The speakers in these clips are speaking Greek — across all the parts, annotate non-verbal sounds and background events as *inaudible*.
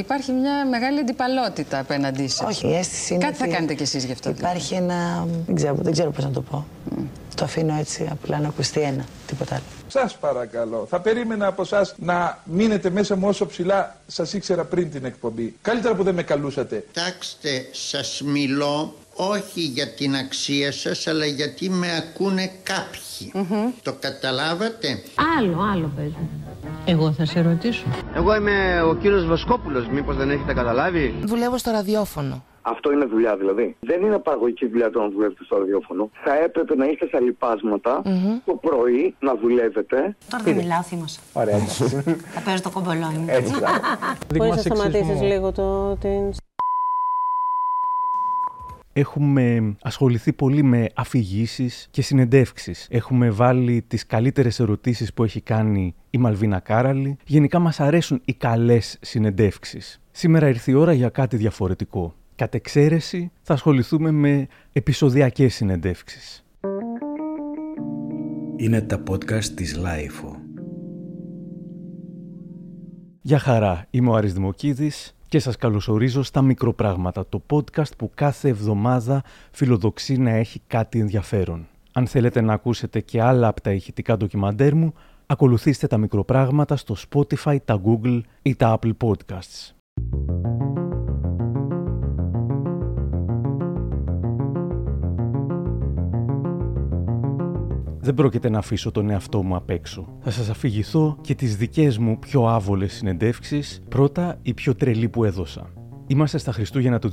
Υπάρχει μια μεγάλη αντιπαλότητα απέναντί σας. Όχι, η αίσθηση είναι Κάτι θα ότι κάνετε κι εσείς γι' αυτό. δηλαδή. Υπάρχει ένα. Δεν ξέρω, δεν ξέρω πώς να το πω. Το αφήνω έτσι απλά να ακουστεί ένα, τίποτα άλλο. Σας παρακαλώ, θα περίμενα από εσά να μείνετε μέσα μου όσο ψηλά σας ήξερα πριν την εκπομπή. Καλύτερα που δεν με καλούσατε. Κοιτάξτε, σας μιλώ όχι για την αξία σας, αλλά γιατί με ακούνε κάποιοι. Το καταλάβατε; Άλλο, άλλο παίζει. Εγώ θα σε ρωτήσω. Εγώ είμαι ο κύριος Βοσκόπουλος, μήπως δεν έχετε καταλάβει; Δουλεύω στο ραδιόφωνο. Αυτό είναι δουλειά δηλαδή. Δεν είναι παραγωγική δουλειά το να δουλεύετε στο ραδιόφωνο. Θα έπρεπε να είστε στα λοιπάσματα το πρωί να δουλεύετε. Τώρα δεν μιλάω, θύμωσα. Ωραία, έτσι. Θα παίζω το κομπολόνι μου. έτσι *laughs* Μπορείς να σταματήσεις λίγο το, την Έχουμε ασχοληθεί πολύ με αφηγήσεις και συνεντεύξεις. Έχουμε βάλει τις καλύτερες ερωτήσεις που έχει κάνει η Μαλβίνα Κάραλη. Γενικά μας αρέσουν οι καλές συνεντεύξεις. Σήμερα ήρθε η ώρα για κάτι διαφορετικό. Κατ' εξαίρεση θα ασχοληθούμε με επεισοδιακές συνεντεύξεις. Είναι τα podcast της LiFO. Γεια χαρά, είμαι ο Άρης Δημοκίδης και σας καλωσορίζω στα Μικροπράγματα, το podcast που κάθε εβδομάδα φιλοδοξεί να έχει κάτι ενδιαφέρον. Αν θέλετε να ακούσετε και άλλα από τα ηχητικά ντοκιμαντέρ μου, ακολουθήστε τα Μικροπράγματα στο Spotify, τα Google ή τα Apple Podcasts. Δεν πρόκειται να αφήσω τον εαυτό μου απ' έξω. Θα σας αφηγηθώ και τις δικές μου πιο άβολες συνεντεύξεις, πρώτα η πιο τρελή που έδωσα. Είμαστε στα Χριστούγεννα του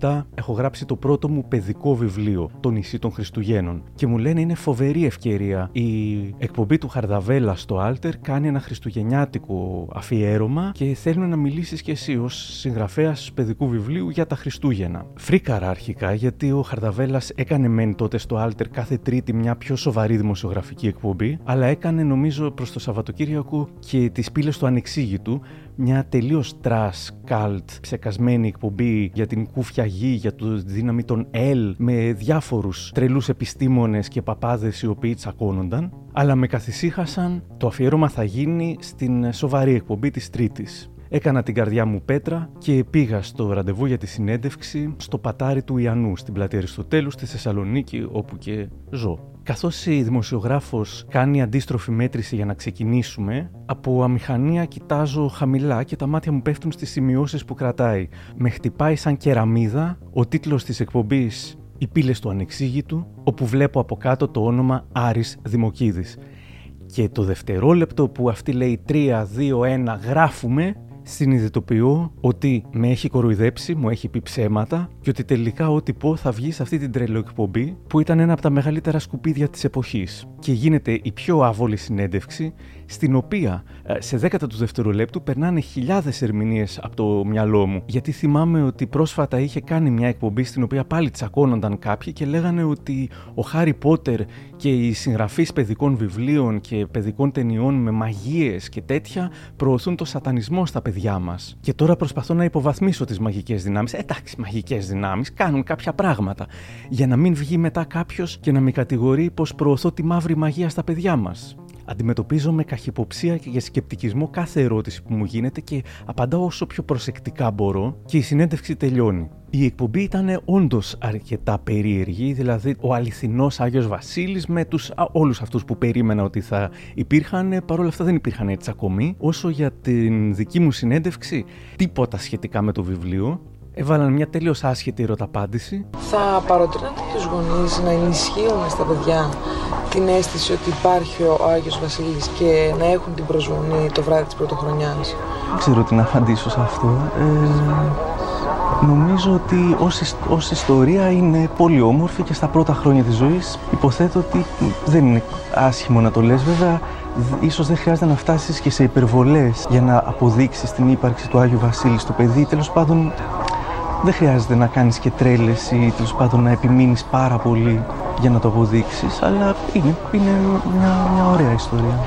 2007. Έχω γράψει το πρώτο μου παιδικό βιβλίο, Το νησί των Χριστουγέννων. Και μου λένε είναι φοβερή ευκαιρία. Η εκπομπή του Χαρδαβέλα στο Alter κάνει ένα χριστουγεννιάτικο αφιέρωμα και θέλουν να μιλήσεις κι εσύ ως συγγραφέας παιδικού βιβλίου για τα Χριστούγεννα. Φρίκαρα αρχικά γιατί ο Χαρδαβέλας έκανε μεν τότε στο Alter κάθε Τρίτη μια πιο σοβαρή δημοσιογραφική εκπομπή, αλλά έκανε νομίζω προς το Σαββατοκύριακο και τις πύλες του Ανεξήγητου μια τελείως trash, καλτ, ψεκασμένη εκπομπή για την κούφια γη, για τη δύναμη των ΕΛ, με διάφορους τρελούς επιστήμονες και παπάδες οι οποίοι τσακώνονταν, αλλά με καθησύχασαν το αφιέρωμα θα γίνει στην σοβαρή εκπομπή της Τρίτης. Έκανα την καρδιά μου πέτρα και πήγα στο ραντεβού για τη συνέντευξη στο πατάρι του Ιανού, στην πλατεία Αριστοτέλους, στη Θεσσαλονίκη, όπου και ζω. Καθώς η δημοσιογράφος κάνει αντίστροφη μέτρηση για να ξεκινήσουμε, από αμηχανία κοιτάζω χαμηλά και τα μάτια μου πέφτουν στις σημειώσεις που κρατάει. Με χτυπάει σαν κεραμίδα ο τίτλος της εκπομπής Οι πύλες του Ανεξήγητου, όπου βλέπω από κάτω το όνομα Άρης Δημοκίδης. Και το δευτερόλεπτο που αυτή λέει 3, 2, 1 γράφουμε, συνειδητοποιώ ότι με έχει κοροϊδέψει, μου έχει πει ψέματα και ότι τελικά ό,τι πω θα βγει σε αυτή την τρελοεκπομπή που ήταν ένα από τα μεγαλύτερα σκουπίδια της εποχής. Και γίνεται η πιο άβολη συνέντευξη στην οποία ε, σε δέκατα του δευτερολέπτου περνάνε χιλιάδες ερμηνείες από το μυαλό μου. Γιατί θυμάμαι ότι πρόσφατα είχε κάνει μια εκπομπή στην οποία πάλι τσακώνονταν κάποιοι και λέγανε ότι ο Χάρι Πότερ και οι συγγραφείς παιδικών βιβλίων και παιδικών ταινιών με μαγείες και τέτοια προωθούν το σατανισμό στα παιδιά μας. Και τώρα προσπαθώ να υποβαθμίσω τις μαγικές δυνάμεις. Ε, εντάξει, μαγικές δυνάμεις κάνουν κάποια πράγματα. Για να μην βγει μετά κάποιος και να με κατηγορεί πως προωθώ τη μαύρη μαγεία στα παιδιά μας. Αντιμετωπίζω με καχυποψία και σκεπτικισμό κάθε ερώτηση που μου γίνεται και απαντάω όσο πιο προσεκτικά μπορώ και η συνέντευξη τελειώνει. Η εκπομπή ήταν όντως αρκετά περίεργη, δηλαδή ο αληθινός Άγιος Βασίλης με τους όλους αυτούς που περίμενα ότι θα υπήρχαν, παρόλα αυτά δεν υπήρχαν έτσι ακόμη. Όσο για την δική μου συνέντευξη, τίποτα σχετικά με το βιβλίο. Έβαλαν μια τελείως άσχετη ερωταπάντηση. Θα παροτρύνατε τους γονείς να ενισχύουν στα παιδιά την αίσθηση ότι υπάρχει ο Άγιος Βασίλης και να έχουν την προσβολή το βράδυ της πρωτοχρονιάς; Δεν ξέρω τι να απαντήσω σε αυτό. Ε, νομίζω ότι ως, ως ιστορία είναι πολύ όμορφη και στα πρώτα χρόνια της ζωής υποθέτω ότι δεν είναι άσχημο να το λες. Βέβαια, ίσως δεν χρειάζεται να φτάσεις και σε υπερβολές για να αποδείξεις την ύπαρξη του Άγιου Βασίλη στο παιδί. Τέλος πάντων, δεν χρειάζεται να κάνεις και τρέλες ή τέλος πάντων να επιμείνεις πάρα πολύ για να το αποδείξεις, αλλά είναι, είναι μια, μια ωραία ιστορία.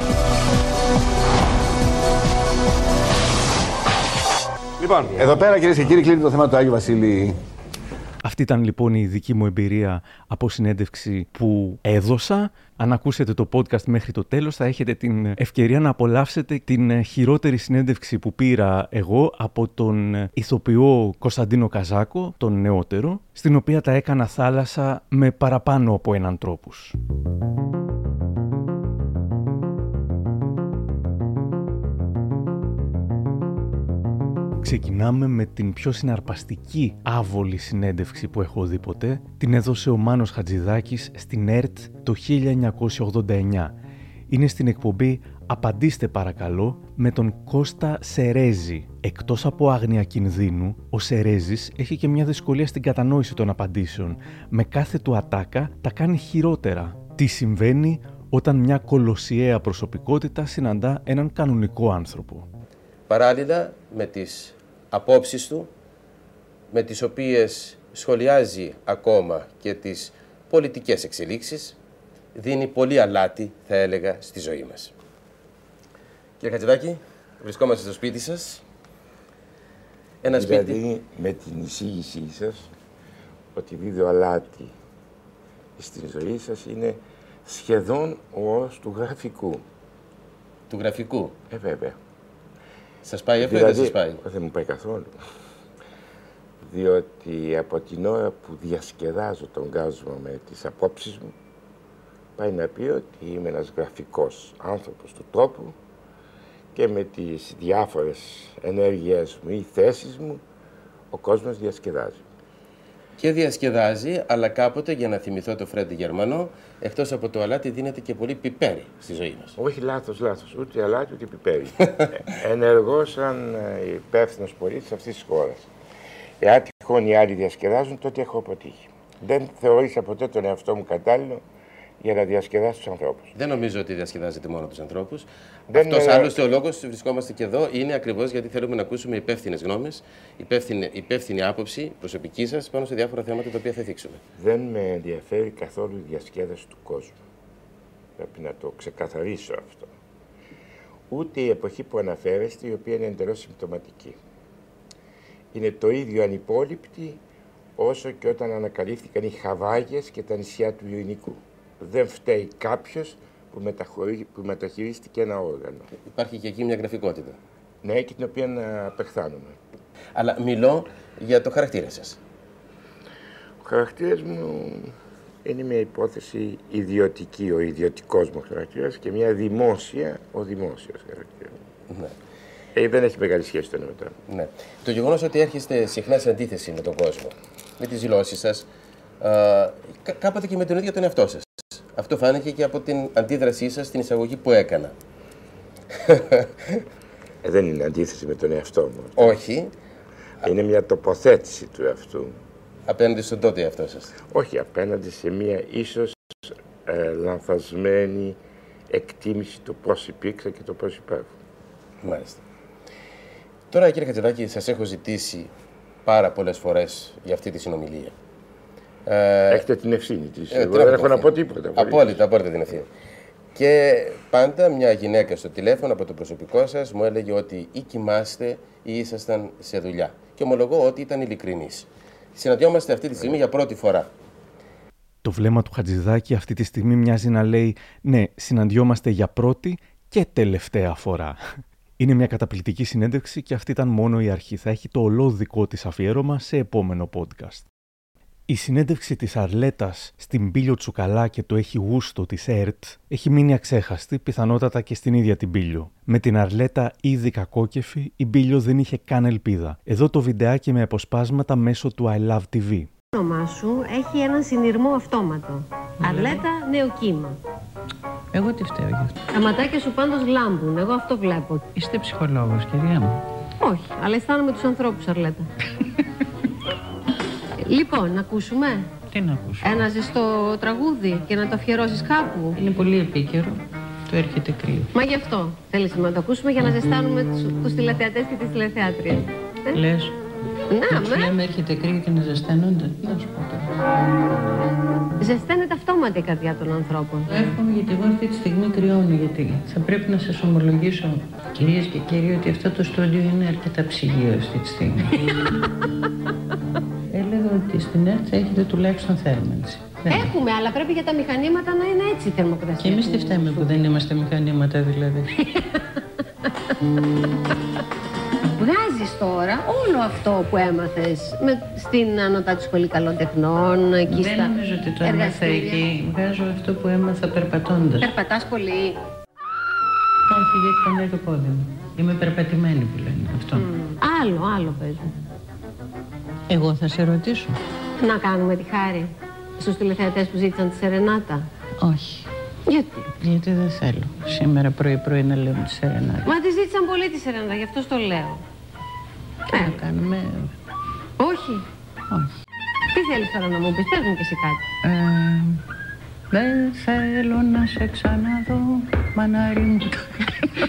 Λοιπόν, εδώ πέρα κυρίες και κύριοι κλείνει το θέμα του Άγιου Βασίλη. Αυτή ήταν λοιπόν η δική μου εμπειρία από συνέντευξη που έδωσα. Αν ακούσετε το podcast μέχρι το τέλος θα έχετε την ευκαιρία να απολαύσετε την χειρότερη συνέντευξη που πήρα εγώ από τον ηθοποιό Κωνσταντίνο Καζάκο, τον νεότερο, στην οποία τα έκανα θάλασσα με παραπάνω από έναν τρόπους. Ξεκινάμε με την πιο συναρπαστική άβολη συνέντευξη που έχω δει ποτέ. Την έδωσε ο Μάνος Χατζηδάκης στην ΕΡΤ το 1989. Είναι στην εκπομπή «Απαντήστε παρακαλώ» με τον Κώστα Σερέζη. Εκτός από άγνοια κινδύνου, ο Σερέζης έχει και μια δυσκολία στην κατανόηση των απαντήσεων. Με κάθε του ατάκα τα κάνει χειρότερα. Τι συμβαίνει όταν μια κολοσιαία προσωπικότητα συναντά έναν κανονικό άνθρωπο; Παράλληλα με τις απόψεις του, με τις οποίες σχολιάζει ακόμα και τις πολιτικές εξελίξεις, δίνει πολύ αλάτι, θα έλεγα, στη ζωή μας. Κύριε Χατζηδάκη, βρισκόμαστε στο σπίτι σας. Ένα δηλαδή, σπίτι... με την εισήγησή σας, ότι βίντεο αλάτι στη ζωή σας είναι σχεδόν ο όρος του γραφικού. Του γραφικού. Ε, βέβαια. Σας πάει αυτό δηλαδή, ή δεν σας πάει. Δεν μου πάει καθόλου. Διότι από την ώρα που διασκεδάζω τον κόσμο με τις απόψεις μου, πάει να πει ότι είμαι ένας γραφικός άνθρωπος του τόπου και με τις διάφορες ενέργειές μου ή θέσεις μου, ο κόσμος διασκεδάζει και διασκεδάζει, αλλά κάποτε για να θυμηθώ το Φρέντι Γερμανό, εκτός από το αλάτι δίνεται και πολύ πιπέρι στη ζωή μας. Όχι, λάθος, λάθος. Ούτε αλάτι ούτε πιπέρι. *laughs* Ενεργός σαν ε, υπεύθυνος πολίτης αυτής της χώρας. Εάν τυχόν οι άλλοι διασκεδάζουν, τότε έχω αποτύχει. Δεν θεωρήσα ποτέ τον εαυτό μου κατάλληλο για να διασκεδάσει τους ανθρώπους. Δεν νομίζω ότι διασκεδάζεται μόνο τους ανθρώπους. Αυτός είναι... άλλωστε ο λόγος που βρισκόμαστε και εδώ είναι ακριβώς γιατί θέλουμε να ακούσουμε υπεύθυνες γνώμες, υπεύθυνη, υπεύθυνη άποψη προσωπική σας πάνω σε διάφορα θέματα τα οποία θα δείξουμε. Δεν με ενδιαφέρει καθόλου η διασκέδαση του κόσμου. Πρέπει να το ξεκαθαρίσω αυτό. Ούτε η εποχή που αναφέρεστε, η οποία είναι εντελώς συμπτωματική. Είναι το ίδιο ανυπόλοιπτη όσο και όταν ανακαλύφθηκαν οι Χαβάγες και τα νησιά του Ιωνικού δεν φταίει κάποιος που, που μεταχειρίστηκε ένα όργανο. Υπάρχει και εκεί μια γραφικότητα. Ναι, και την οποία να απεχθάνουμε. Αλλά μιλώ για το χαρακτήρα σας. Ο χαρακτήρας μου είναι μια υπόθεση ιδιωτική, ο ιδιωτικός μου χαρακτήρας και μια δημόσια, ο δημόσιος χαρακτήρας. Ναι. Ε, δεν έχει μεγάλη σχέση το ένα μετά. Ναι. Το γεγονός ότι έρχεστε συχνά σε αντίθεση με τον κόσμο, με τις δηλώσεις σας, ε, κάποτε και με τον ίδιο τον εαυτό σας. Αυτό φάνηκε και από την αντίδρασή σας στην εισαγωγή που έκανα. Ε, δεν είναι αντίθεση με τον εαυτό μου. Όχι. Είναι μια τοποθέτηση του εαυτού. Απέναντι στον τότε εαυτό σας. Όχι, απέναντι σε μια ίσως ε, λανθασμένη εκτίμηση του πώς υπήρξα και το πώς υπάρχω. Μάλιστα. Τώρα κύριε Χατζηδάκη, σας έχω ζητήσει πάρα πολλές φορές για αυτή τη συνομιλία. Ε, Έχετε την ευθύνη της. Ε, Εγώ δεν έχω να πω τίποτα. Απόλυτα, απόλυτα την ευθύνη. Και πάντα μια γυναίκα στο τηλέφωνο από το προσωπικό σας μου έλεγε ότι ή κοιμάστε ή ήσασταν σε δουλειά. Και ομολογώ ότι ήταν ειλικρινής. Συναντιόμαστε αυτή τη στιγμή για πρώτη φορά. Το βλέμμα του Χατζηδάκη αυτή τη στιγμή μοιάζει να λέει Ναι, συναντιόμαστε για πρώτη και τελευταία φορά. Είναι μια καταπληκτική συνέντευξη και αυτή ήταν μόνο η αρχή. Θα έχει το ολόδικό της αφιέρωμα σε επόμενο podcast. Η συνέντευξη της Αρλέτας στην Πύλιο Τσουκαλά και το έχει γούστο της ΕΡΤ έχει μείνει αξέχαστη, πιθανότατα και στην ίδια την Πύλιο. Με την Αρλέτα ήδη κακόκεφη, η Πύλιο δεν είχε καν ελπίδα. Εδώ το βιντεάκι με αποσπάσματα μέσω του I Love TV. Το όνομά σου έχει έναν συνειρμό αυτόματο. Ναι. Αρλέτα, νέο κύμα. Εγώ τι φταίω γι' αυτό. Τα ματάκια σου πάντως λάμπουν, εγώ αυτό βλέπω. Είστε ψυχολόγος, κυρία μου. Όχι, αλλά αισθάνομαι τους ανθρώπους, Αρλέτα. *laughs* Λοιπόν, να ακούσουμε. Τι να ακούσουμε; Ένα ζεστό τραγούδι και να το αφιερώσεις κάπου. Είναι πολύ επίκαιρο. Το έρχεται κρύο. Μα γι' αυτό θέλεις να το ακούσουμε για να ζεστάνουμε τους τηλεθεατές και τις τηλεθεάτριες. Ε; Λες. Να, με. Λέμε έρχεται κρύο και να ζεσταίνονται. Να σου πω τώρα. Ζεσταίνεται αυτόματη η καρδιά των ανθρώπων. Εύχομαι γιατί εγώ αυτή τη στιγμή κρυώνω. Γιατί θα πρέπει να σας ομολογήσω, κυρίες και κύριοι, ότι αυτό το στούντιο είναι αρκετά ψυγείο αυτή τη στιγμή. *laughs* Έλεγα ότι ότι στην ΕΡΤ έχετε τουλάχιστον θέρμανση. Έχουμε, αλλά πρέπει για τα μηχανήματα να είναι έτσι η θερμοκρασία. Και εμείς τι φταίμε που δεν είμαστε μηχανήματα δηλαδή. *laughs* Βγάζεις τώρα όλο αυτό που έμαθες με, στην Ανωτάτη Σχολή Καλών Τεχνών, εκεί δεν στα νομίζω ότι το έμαθα εργαστήρια. εκεί. Βγάζω αυτό που έμαθα περπατώντας. Περπατάς πολύ. Όχι, γιατί πονάει το πόδι μου. Είμαι περπατημένη που λένε αυτό. Άλλο, άλλο παίζουν. Εγώ θα σε ρωτήσω. Να κάνουμε τη χάρη στους τηλεθεατές που ζήτησαν τη Σερενάτα. Όχι. Γιατί. Γιατί δεν θέλω. Σήμερα πρωί-πρωί να λέω τη Σερενάτα. Μα τη ζήτησαν πολύ τη Σερενάτα, γι' αυτό στο λέω. Τι να κάνουμε; Όχι. Όχι. Τι θέλεις τώρα να μου πεις, πες μου και εσύ κάτι. Ε, δεν θέλω να σε ξαναδώ, μανάρι μου.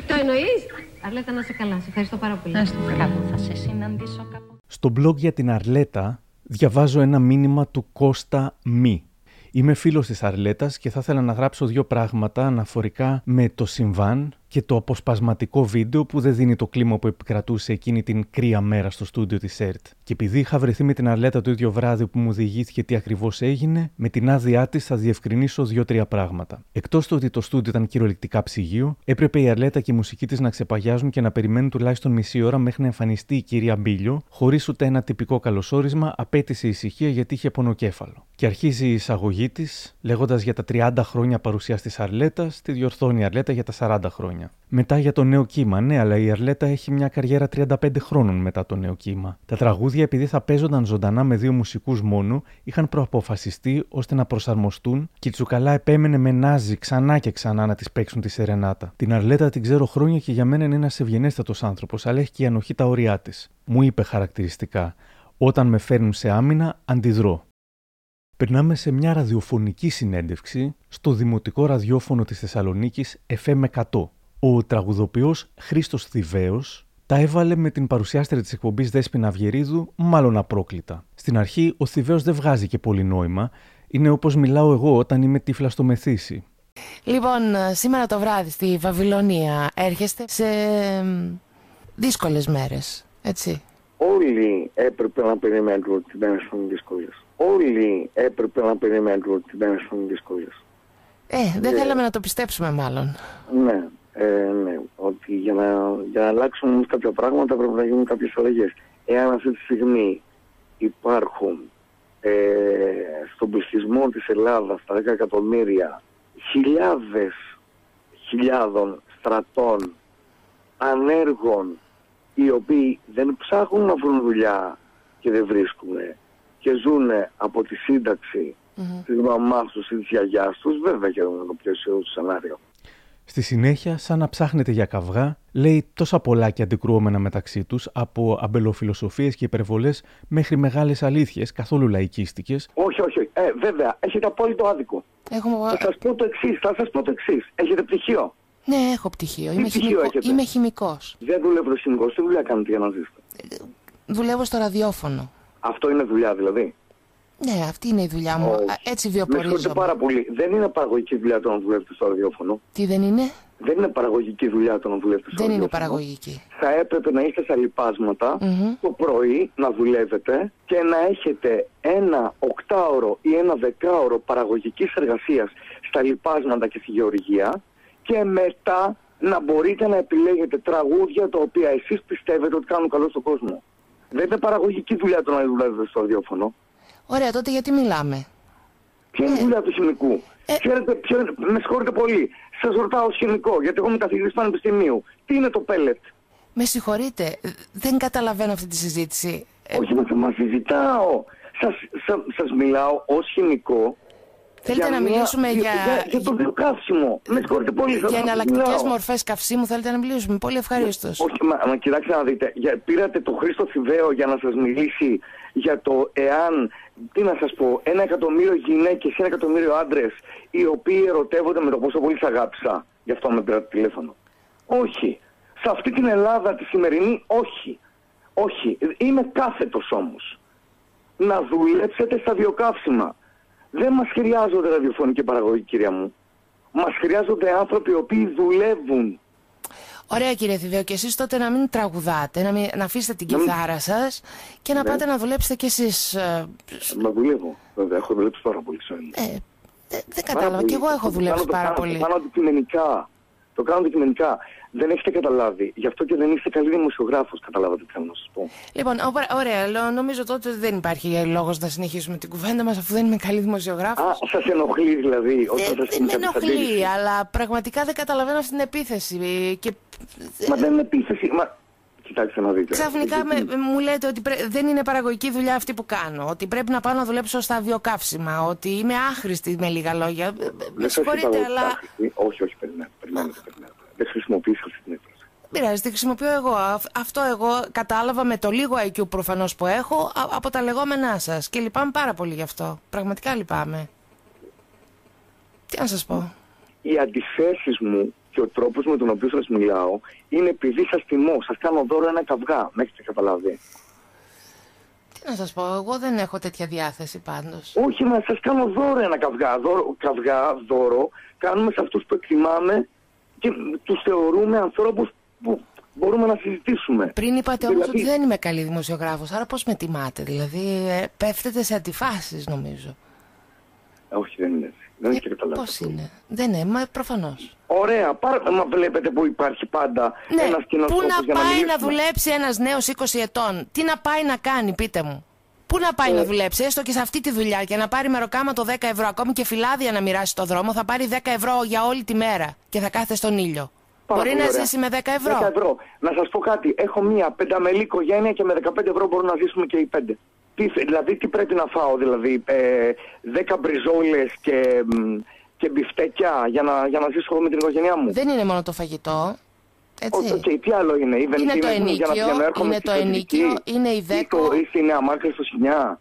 Το εννοείς; Αρλέτα να σε καλά, σε ευχαριστώ πάρα πολύ. Να είστε καλά. Κάπου θα σε συναντήσω κάπου. Στο blog για την Αρλέτα διαβάζω ένα μήνυμα του Κώστα Μη. Είμαι φίλος της Αρλέτας και θα ήθελα να γράψω δύο πράγματα αναφορικά με το συμβάν και το αποσπασματικό βίντεο που δεν δίνει το κλίμα που επικρατούσε εκείνη την κρύα μέρα στο στούντιο της ΕΡΤ. Και επειδή είχα βρεθεί με την Αρλέτα το ίδιο βράδυ που μου διηγήθηκε τι ακριβώς έγινε, με την άδειά της θα διευκρινίσω δύο-τρία πράγματα. Εκτός του ότι το στούντιο ήταν κυριολεκτικά ψυγείο, έπρεπε η Αρλέτα και η μουσική της να ξεπαγιάζουν και να περιμένουν τουλάχιστον μισή ώρα μέχρι να εμφανιστεί η κυρία Μπίλιο, χωρίς ούτε ένα τυπικό καλωσόρισμα, απέτησε ησυχία γιατί είχε πονοκέφαλο. Και αρχίζει η εισαγωγή της, λέγοντας για τα 30 χρόνια παρουσίας της Αρλέτας, τη διορθώνει η Αρλέτα για τα 40 χρόνια. Μετά για το νέο κύμα, ναι, αλλά η Αρλέτα έχει μια καριέρα 35 χρόνων μετά το νέο κύμα. Τα τραγούδια, επειδή θα παίζονταν ζωντανά με δύο μουσικούς μόνο, είχαν προαποφασιστεί ώστε να προσαρμοστούν και η Τσουκαλά επέμενε με νάζι ξανά και ξανά να της παίξουν τη Σερενάτα. Την Αρλέτα την ξέρω χρόνια και για μένα είναι ένας ευγενέστατος άνθρωπος, αλλά έχει και η ανοχή τα όρια της. Μου είπε χαρακτηριστικά: Όταν με φέρνουν σε άμυνα, αντιδρώ. Περνάμε σε μια ραδιοφωνική συνέντευξη στο Δημοτικό Ραδιόφωνο της Θεσσαλονίκης FM 100. Ο τραγουδοποιός Χρήστος Θηβαίος τα έβαλε με την παρουσιάστρια της εκπομπής Δέσποινα Αυγερίδου, μάλλον απρόκλητα. Στην αρχή ο Θηβαίος δεν βγάζει και πολύ νόημα, είναι όπως μιλάω εγώ όταν είμαι τύφλα στο μεθύσι. Λοιπόν, σήμερα το βράδυ στη Βαβυλωνία έρχεστε σε δύσκολες μέρες, έτσι. Όλοι έπρεπε να περιμένουν ότι οι μέρες θα είναι δύσκολες. Όλοι έπρεπε να περιμένουν ότι οι μέρες θα είναι δύσκολες. Ε, δεν θέλαμε να το πιστέψουμε μάλλον. Ναι, ε, ναι, ότι για να, για να αλλάξουν όμως κάποια πράγματα πρέπει να γίνουν κάποιες αλλαγές. Εάν αυτή τη στιγμή υπάρχουν ε, στον πληθυσμό της Ελλάδας τα 10 εκατομμύρια χιλιάδες χιλιάδων στρατών ανέργων οι οποίοι δεν ψάχνουν να βρουν δουλειά και δεν βρίσκουν και ζουν από τη σύνταξη mm-hmm. της μαμάς τους ή της γιαγιάς τους, βέβαια και το πιο αισιόδοξο σενάριο. Στη συνέχεια, σαν να ψάχνετε για καυγά, λέει τόσα πολλά και αντικρουόμενα μεταξύ τους, από αμπελοφιλοσοφίες και υπερβολές μέχρι μεγάλες αλήθειες, καθόλου λαϊκίστικες. Όχι, όχι, ε, βέβαια, έχετε απόλυτο άδικο. Έχουμε... Θα σας πω το εξής, θα σας πω το εξής. Έχετε πτυχίο; Ναι, έχω πτυχίο. Τι Είμαι, πτυχίο χημικό... έχετε; Είμαι χημικός. Δεν δουλεύετε χημικός, τι δουλειά κάνετε για να ζήσετε. Δουλεύω στο ραδιόφωνο. Αυτό είναι δουλειά δηλαδή. Ναι, αυτή είναι η δουλειά μου. Όχι. Α, Έτσι Με συγχωρείτε βιοπορίζομαι. πάρα πολύ. Δεν είναι παραγωγική δουλειά το να δουλεύετε στο ραδιόφωνο. Τι δεν είναι; Δεν είναι παραγωγική δουλειά το να δουλεύετε στο Δεν είναι ραδιόφωνο. παραγωγική. Θα έπρεπε να είστε στα λοιπάσματα Μμμ. το πρωί να δουλεύετε και να έχετε ένα οκτάωρο ή ένα δεκάωρο παραγωγικής εργασίας στα λοιπάσματα και στη γεωργία και μετά να μπορείτε να επιλέγετε τραγούδια τα οποία εσείς πιστεύετε ότι κάνουν καλό στον κόσμο. Δεν είναι παραγωγική δουλειά το να δουλεύετε στο ραδιόφωνο. Ωραία, τότε γιατί μιλάμε; Ποια είναι η δουλειά του χημικού. Ξέρετε, ποιο είναι, με συγχωρείτε πολύ. Σας ρωτάω ως χημικό, γιατί εγώ είμαι καθηγητή πανεπιστημίου. Τι είναι το πέλετ; Με συγχωρείτε, ε, δεν καταλαβαίνω αυτή τη συζήτηση. Ε, Όχι, μα θα μας συζητάω. Σας, σα- σας μιλάω ως χημικό. Θέλετε για να μια- μιλήσουμε για- για, για το βιοκαύσιμο. Με συγχωρείτε πολύ. θα- Για θα εναλλακτικές μιλάω. μορφές καυσίμου θέλετε να μιλήσουμε. Πολύ ευχαρίστως. Όχι, μα, μα κοιτάξτε να δείτε. Για, πήρατε το Χρήστο Θηβαίο για να σας μιλήσει για το εάν, τι να σας πω, ένα εκατομμύριο γυναίκες, ένα εκατομμύριο άντρες οι οποίοι ερωτεύονται με το πόσο πολύ σας αγάπησα. Γι' αυτό με πήρατε τηλέφωνο. Όχι. Σε αυτή την Ελλάδα τη σημερινή, όχι. Όχι. Είμαι κάθετος όμως. Να δουλέψετε στα βιοκαύσιμα. Δεν μας χρειάζονται ραδιοφωνική παραγωγή, κυρία μου. Μας χρειάζονται άνθρωποι οι οποίοι δουλεύουν. Ωραία κύριε Θηβαίο και εσείς τότε να μην τραγουδάτε, να, μην, να αφήσετε την κιθάρα σας και να Ναι. πάτε να δουλέψετε κι εσείς. ε, Μα δουλεύω. Βέβαια, έχω δουλέψει πάρα πολύ σε Ε, δεν δεν κατάλαβα. Και εγώ έχω δουλέψει το κάνω, πάρα το πολύ. κάνω, Το κάνω αντικειμενικά. Το κάνω αντικειμενικά. Δεν έχετε καταλάβει. Γι' αυτό και δεν είστε καλή δημοσιογράφο. Καταλάβατε τι θέλω να σα πω. Λοιπόν, ωραία, ωραία, λέω, νομίζω τότε δεν υπάρχει λόγο να συνεχίσουμε την κουβέντα μα αφού δεν είμαι καλή δημοσιογράφο. Α, σα ενοχλεί δηλαδή όταν σα Ε, Δεν με ενοχλεί, αλλά πραγματικά δεν καταλαβαίνω αυτή την επίθεση. Και Μα δεν είναι επίθεση. Μα... Κοιτάξτε να δείτε. ξαφνικά με, μου λέτε ότι πρέ- δεν είναι παραγωγική δουλειά αυτή που κάνω. Ότι πρέπει να πάω να δουλέψω στα βιοκαύσιμα. Ότι είμαι άχρηστη με λίγα λόγια. Ε, ε, Με Δεν σας συγχωρείτε, είπα ότι αλλά. άχρηστη. Όχι, όχι, περιμένετε. περιμένετε, περιμένετε. Δεν χρησιμοποιήσω αυτή την έκφραση. Δεν πειράζει, τη χρησιμοποιώ εγώ. Αυ- Αυτό εγώ κατάλαβα με το λίγο IQ προφανώς που έχω α- από τα λεγόμενά σας. Και λυπάμαι πάρα πολύ γι' αυτό. Πραγματικά λυπάμαι. Τι να σας πω. Οι αντιθέσεις μου και ο τρόπος με τον οποίο σας μιλάω είναι επειδή σας τιμώ. Σας κάνω δώρο ένα καυγά. Με έχετε καταλάβει. Τι να σας πω, εγώ δεν έχω τέτοια διάθεση πάντως. Όχι, μα σας κάνω δώρο ένα καυγά. Δώρο, καυγά, δώρο. Κάνουμε σε αυτούς που εκτιμάμε και τους θεωρούμε ανθρώπους που μπορούμε να συζητήσουμε. Πριν είπατε όμως Δηλαδή- ότι δεν είμαι καλή δημοσιογράφος, άρα πώς με τιμάτε, Δηλαδή ε, πέφτετε σε αντιφάσεις νομίζω. Ε, όχι, δεν είναι έτσι. Δεν έχετε καταλάβει. Πώς είναι; Δεν είναι, μα προφανώς. Ωραία, πάρα... μα βλέπετε που υπάρχει πάντα Ναι, ένας κοινός πού τόπος να για να πάει να μιλήσουμε. δουλέψει ένας νέος 20 ετών, τι να πάει να κάνει, πείτε μου. Πού να πάει Ε. να δουλέψει, έστω και σε αυτή τη δουλειά και να πάρει μεροκάματο 10 ευρώ, ακόμη και φυλάδια να μοιράσει στο δρόμο, θα πάρει 10 ευρώ για όλη τη μέρα και θα κάθεται στον ήλιο. Πάρα Μπορεί πολύ να ωραία. ζήσει με 10 ευρώ. 10 ευρώ. Να σας πω κάτι. Έχω μία πενταμελή οικογένεια και με 15 ευρώ μπορούμε να ζήσουμε και οι πέντε. Τι, θε- δηλαδή, τι πρέπει να φάω, δηλαδή, ε, 10 μπριζόλες και, μ, και μπιφτέκια για να, για να ζήσω εγώ με την οικογένειά μου; Δεν είναι μόνο το φαγητό. Έτσι. Οκ, τι άλλο είναι, η Είναι βενζίνη το μου για να ενίκιο, πηγαίνω έρχομαι είναι στη το φροντιστική. ενίκιο, είναι η Ή δέκο. το- ή στη Νέα Μάρκα στο Σινιά.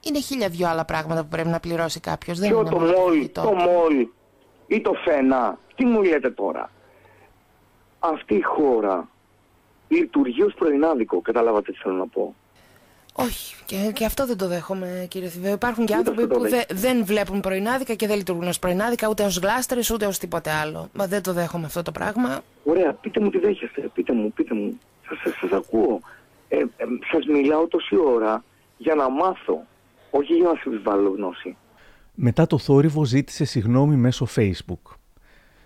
Είναι χίλια δυο άλλα πράγματα που πρέπει να πληρώσει κάποιος. Δεν Ποιο είναι το μόνο μόλ, φαγητό. το μόλ ή το φένα. Τι μου λέτε τώρα; Αυτή η χώρα λειτουργεί ως πρωινάδικο. Καταλάβατε τι θέλω να πω. Όχι, και, και αυτό δεν το δέχομαι, κύριε Θηβαίο. Υπάρχουν και Ούτε άνθρωποι αυτό το που δε- δέχομαι. δεν βλέπουν πρωινάδικα και δεν λειτουργούν ως πρωινάδικα, ούτε ως γλάστρες, ούτε ως τίποτε άλλο. Μα δεν το δέχομαι αυτό το πράγμα. Ωραία, πείτε μου τι δέχεστε. Πείτε μου, πείτε μου. Σας, σας, σας ακούω. Ε, ε, σας μιλάω τόση ώρα για να μάθω. Όχι για να σας βάλω γνώση. Μετά το θόρυβο ζήτησε συγγνώμη μέσω Facebook.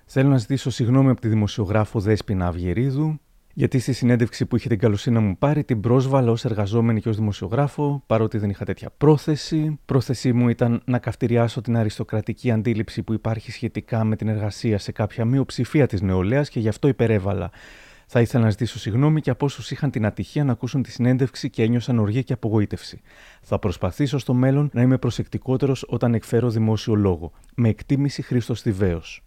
Θέλω να ζητήσω συγγνώμη από τη δημοσιογράφο Δέσποινα Αυγερίδου, γιατί στη συνέντευξη που είχε την καλοσύνη να μου πάρει την πρόσβαλα ως εργαζόμενη και ως δημοσιογράφο, παρότι δεν είχα τέτοια πρόθεση. Πρόθεσή μου ήταν να καυτηριάσω την αριστοκρατική αντίληψη που υπάρχει σχετικά με την εργασία σε κάποια μειοψηφία της νεολαίας και γι' αυτό υπερέβαλα. Θα ήθελα να ζητήσω συγγνώμη και από όσους είχαν την ατυχία να ακούσουν τη συνέντευξη και ένιωσαν οργή και απογοήτευση. Θα προσπαθήσω στο μέλλον να είμαι προσεκτικότερος όταν εκφέρω δημόσιο λόγο. Με εκτίμηση Χρήστος Θηβαίος.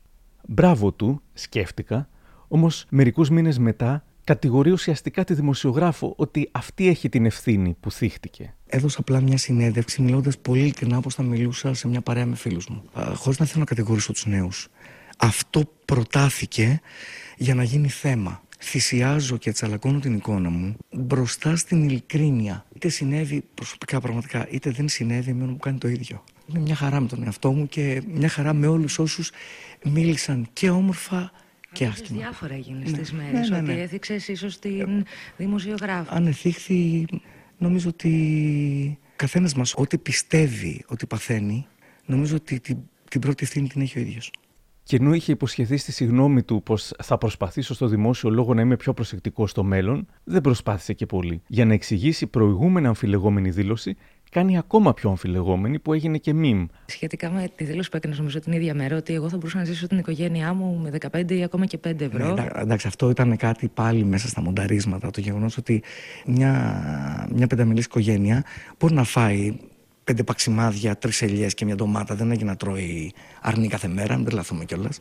Μπράβο του, σκέφτηκα, όμως μερικούς μήνες μετά κατηγορεί ουσιαστικά τη δημοσιογράφο ότι αυτή έχει την ευθύνη που θύχτηκε. Έδωσα απλά μια συνέντευξη μιλώντας πολύ ειλικρινά όπως θα μιλούσα σε μια παρέα με φίλους μου. Χωρίς να θέλω να κατηγορήσω τους νέους. Αυτό προτάθηκε για να γίνει θέμα. Θυσιάζω και τσαλακώνω την εικόνα μου μπροστά στην ειλικρίνεια. Είτε συνέβη προσωπικά πραγματικά, είτε δεν συνέβη, εμένα μου κάνει το ίδιο. Είναι μια χαρά με τον εαυτό μου και μια χαρά με όλους όσους μίλησαν και όμορφα και άσχημα. Διάφορα έγινε Ναι. στις μέρες, Ναι, ναι, ότι ναι. έθιξες ίσως την δημοσιογράφο. Αν εθίχθη, νομίζω ότι καθένας μας ό,τι πιστεύει ότι παθαίνει, νομίζω ότι την, την πρώτη ευθύνη την έχει ο ίδιος. Και ενώ είχε υποσχεθεί στη συγνώμη του πως θα προσπαθήσω στο δημόσιο λόγο να είμαι πιο προσεκτικός στο μέλλον, δεν προσπάθησε και πολύ. Για να εξηγήσει προηγούμενη αμφιλεγόμενη δήλωση, κάνει ακόμα πιο αμφιλεγόμενη που έγινε και μιμ. Σχετικά με τη δήλωση που έκανε, νομίζω την ίδια μέρα, ότι εγώ θα μπορούσα να ζήσω την οικογένειά μου με 15 ή ακόμα και 5 ευρώ. Ναι, εντά- εντάξει, αυτό ήταν κάτι πάλι μέσα στα μονταρίσματα. Το γεγονός ότι μια, μια πενταμελής οικογένεια μπορεί να φάει πέντε παξιμάδια, τρεις ελιές και μια ντομάτα. Δεν έχει να τρώει αρνή κάθε μέρα, μην τρελαθούμε κιόλας.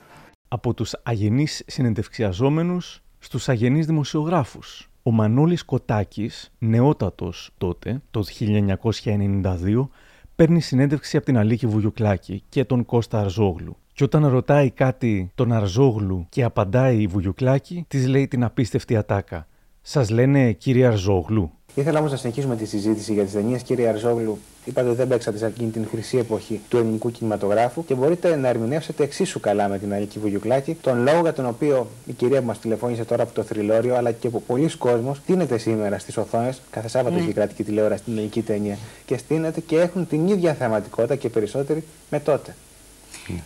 Από τους αγενείς συνεντευξιαζόμενους στους αγενείς δημοσιογράφους. Ο Μανώλης Κοτάκης, νεότατος τότε, το 1992, παίρνει συνέντευξη από την Αλίκη Βουγιουκλάκη και τον Κώστα Αρζόγλου. Και όταν ρωτάει κάτι τον Αρζόγλου και απαντάει η Βουγιουκλάκη, της λέει την απίστευτη ατάκα. Σας λένε κύριε Αρζόγλου. Ήθελα όμως να συνεχίσουμε τη συζήτηση για τις ταινίες. Κύριε Αρζόγλου, είπατε ότι δεν παίξατε σε εκείνη την χρυσή εποχή του ελληνικού κινηματογράφου και μπορείτε να ερμηνεύσετε εξίσου καλά με την Αλική Βουγιουκλάκη τον λόγο για τον οποίο η κυρία που μας τηλεφώνησε τώρα από το θρυλόριο αλλά και από πολλοί κόσμοι στείνεται σήμερα στις οθόνες. Κάθε Σάββατο Ναι. έχει κρατική τηλεόραση στην ελληνική ταινία και στείνεται και έχουν την ίδια θεματικότητα και περισσότεροι με τότε.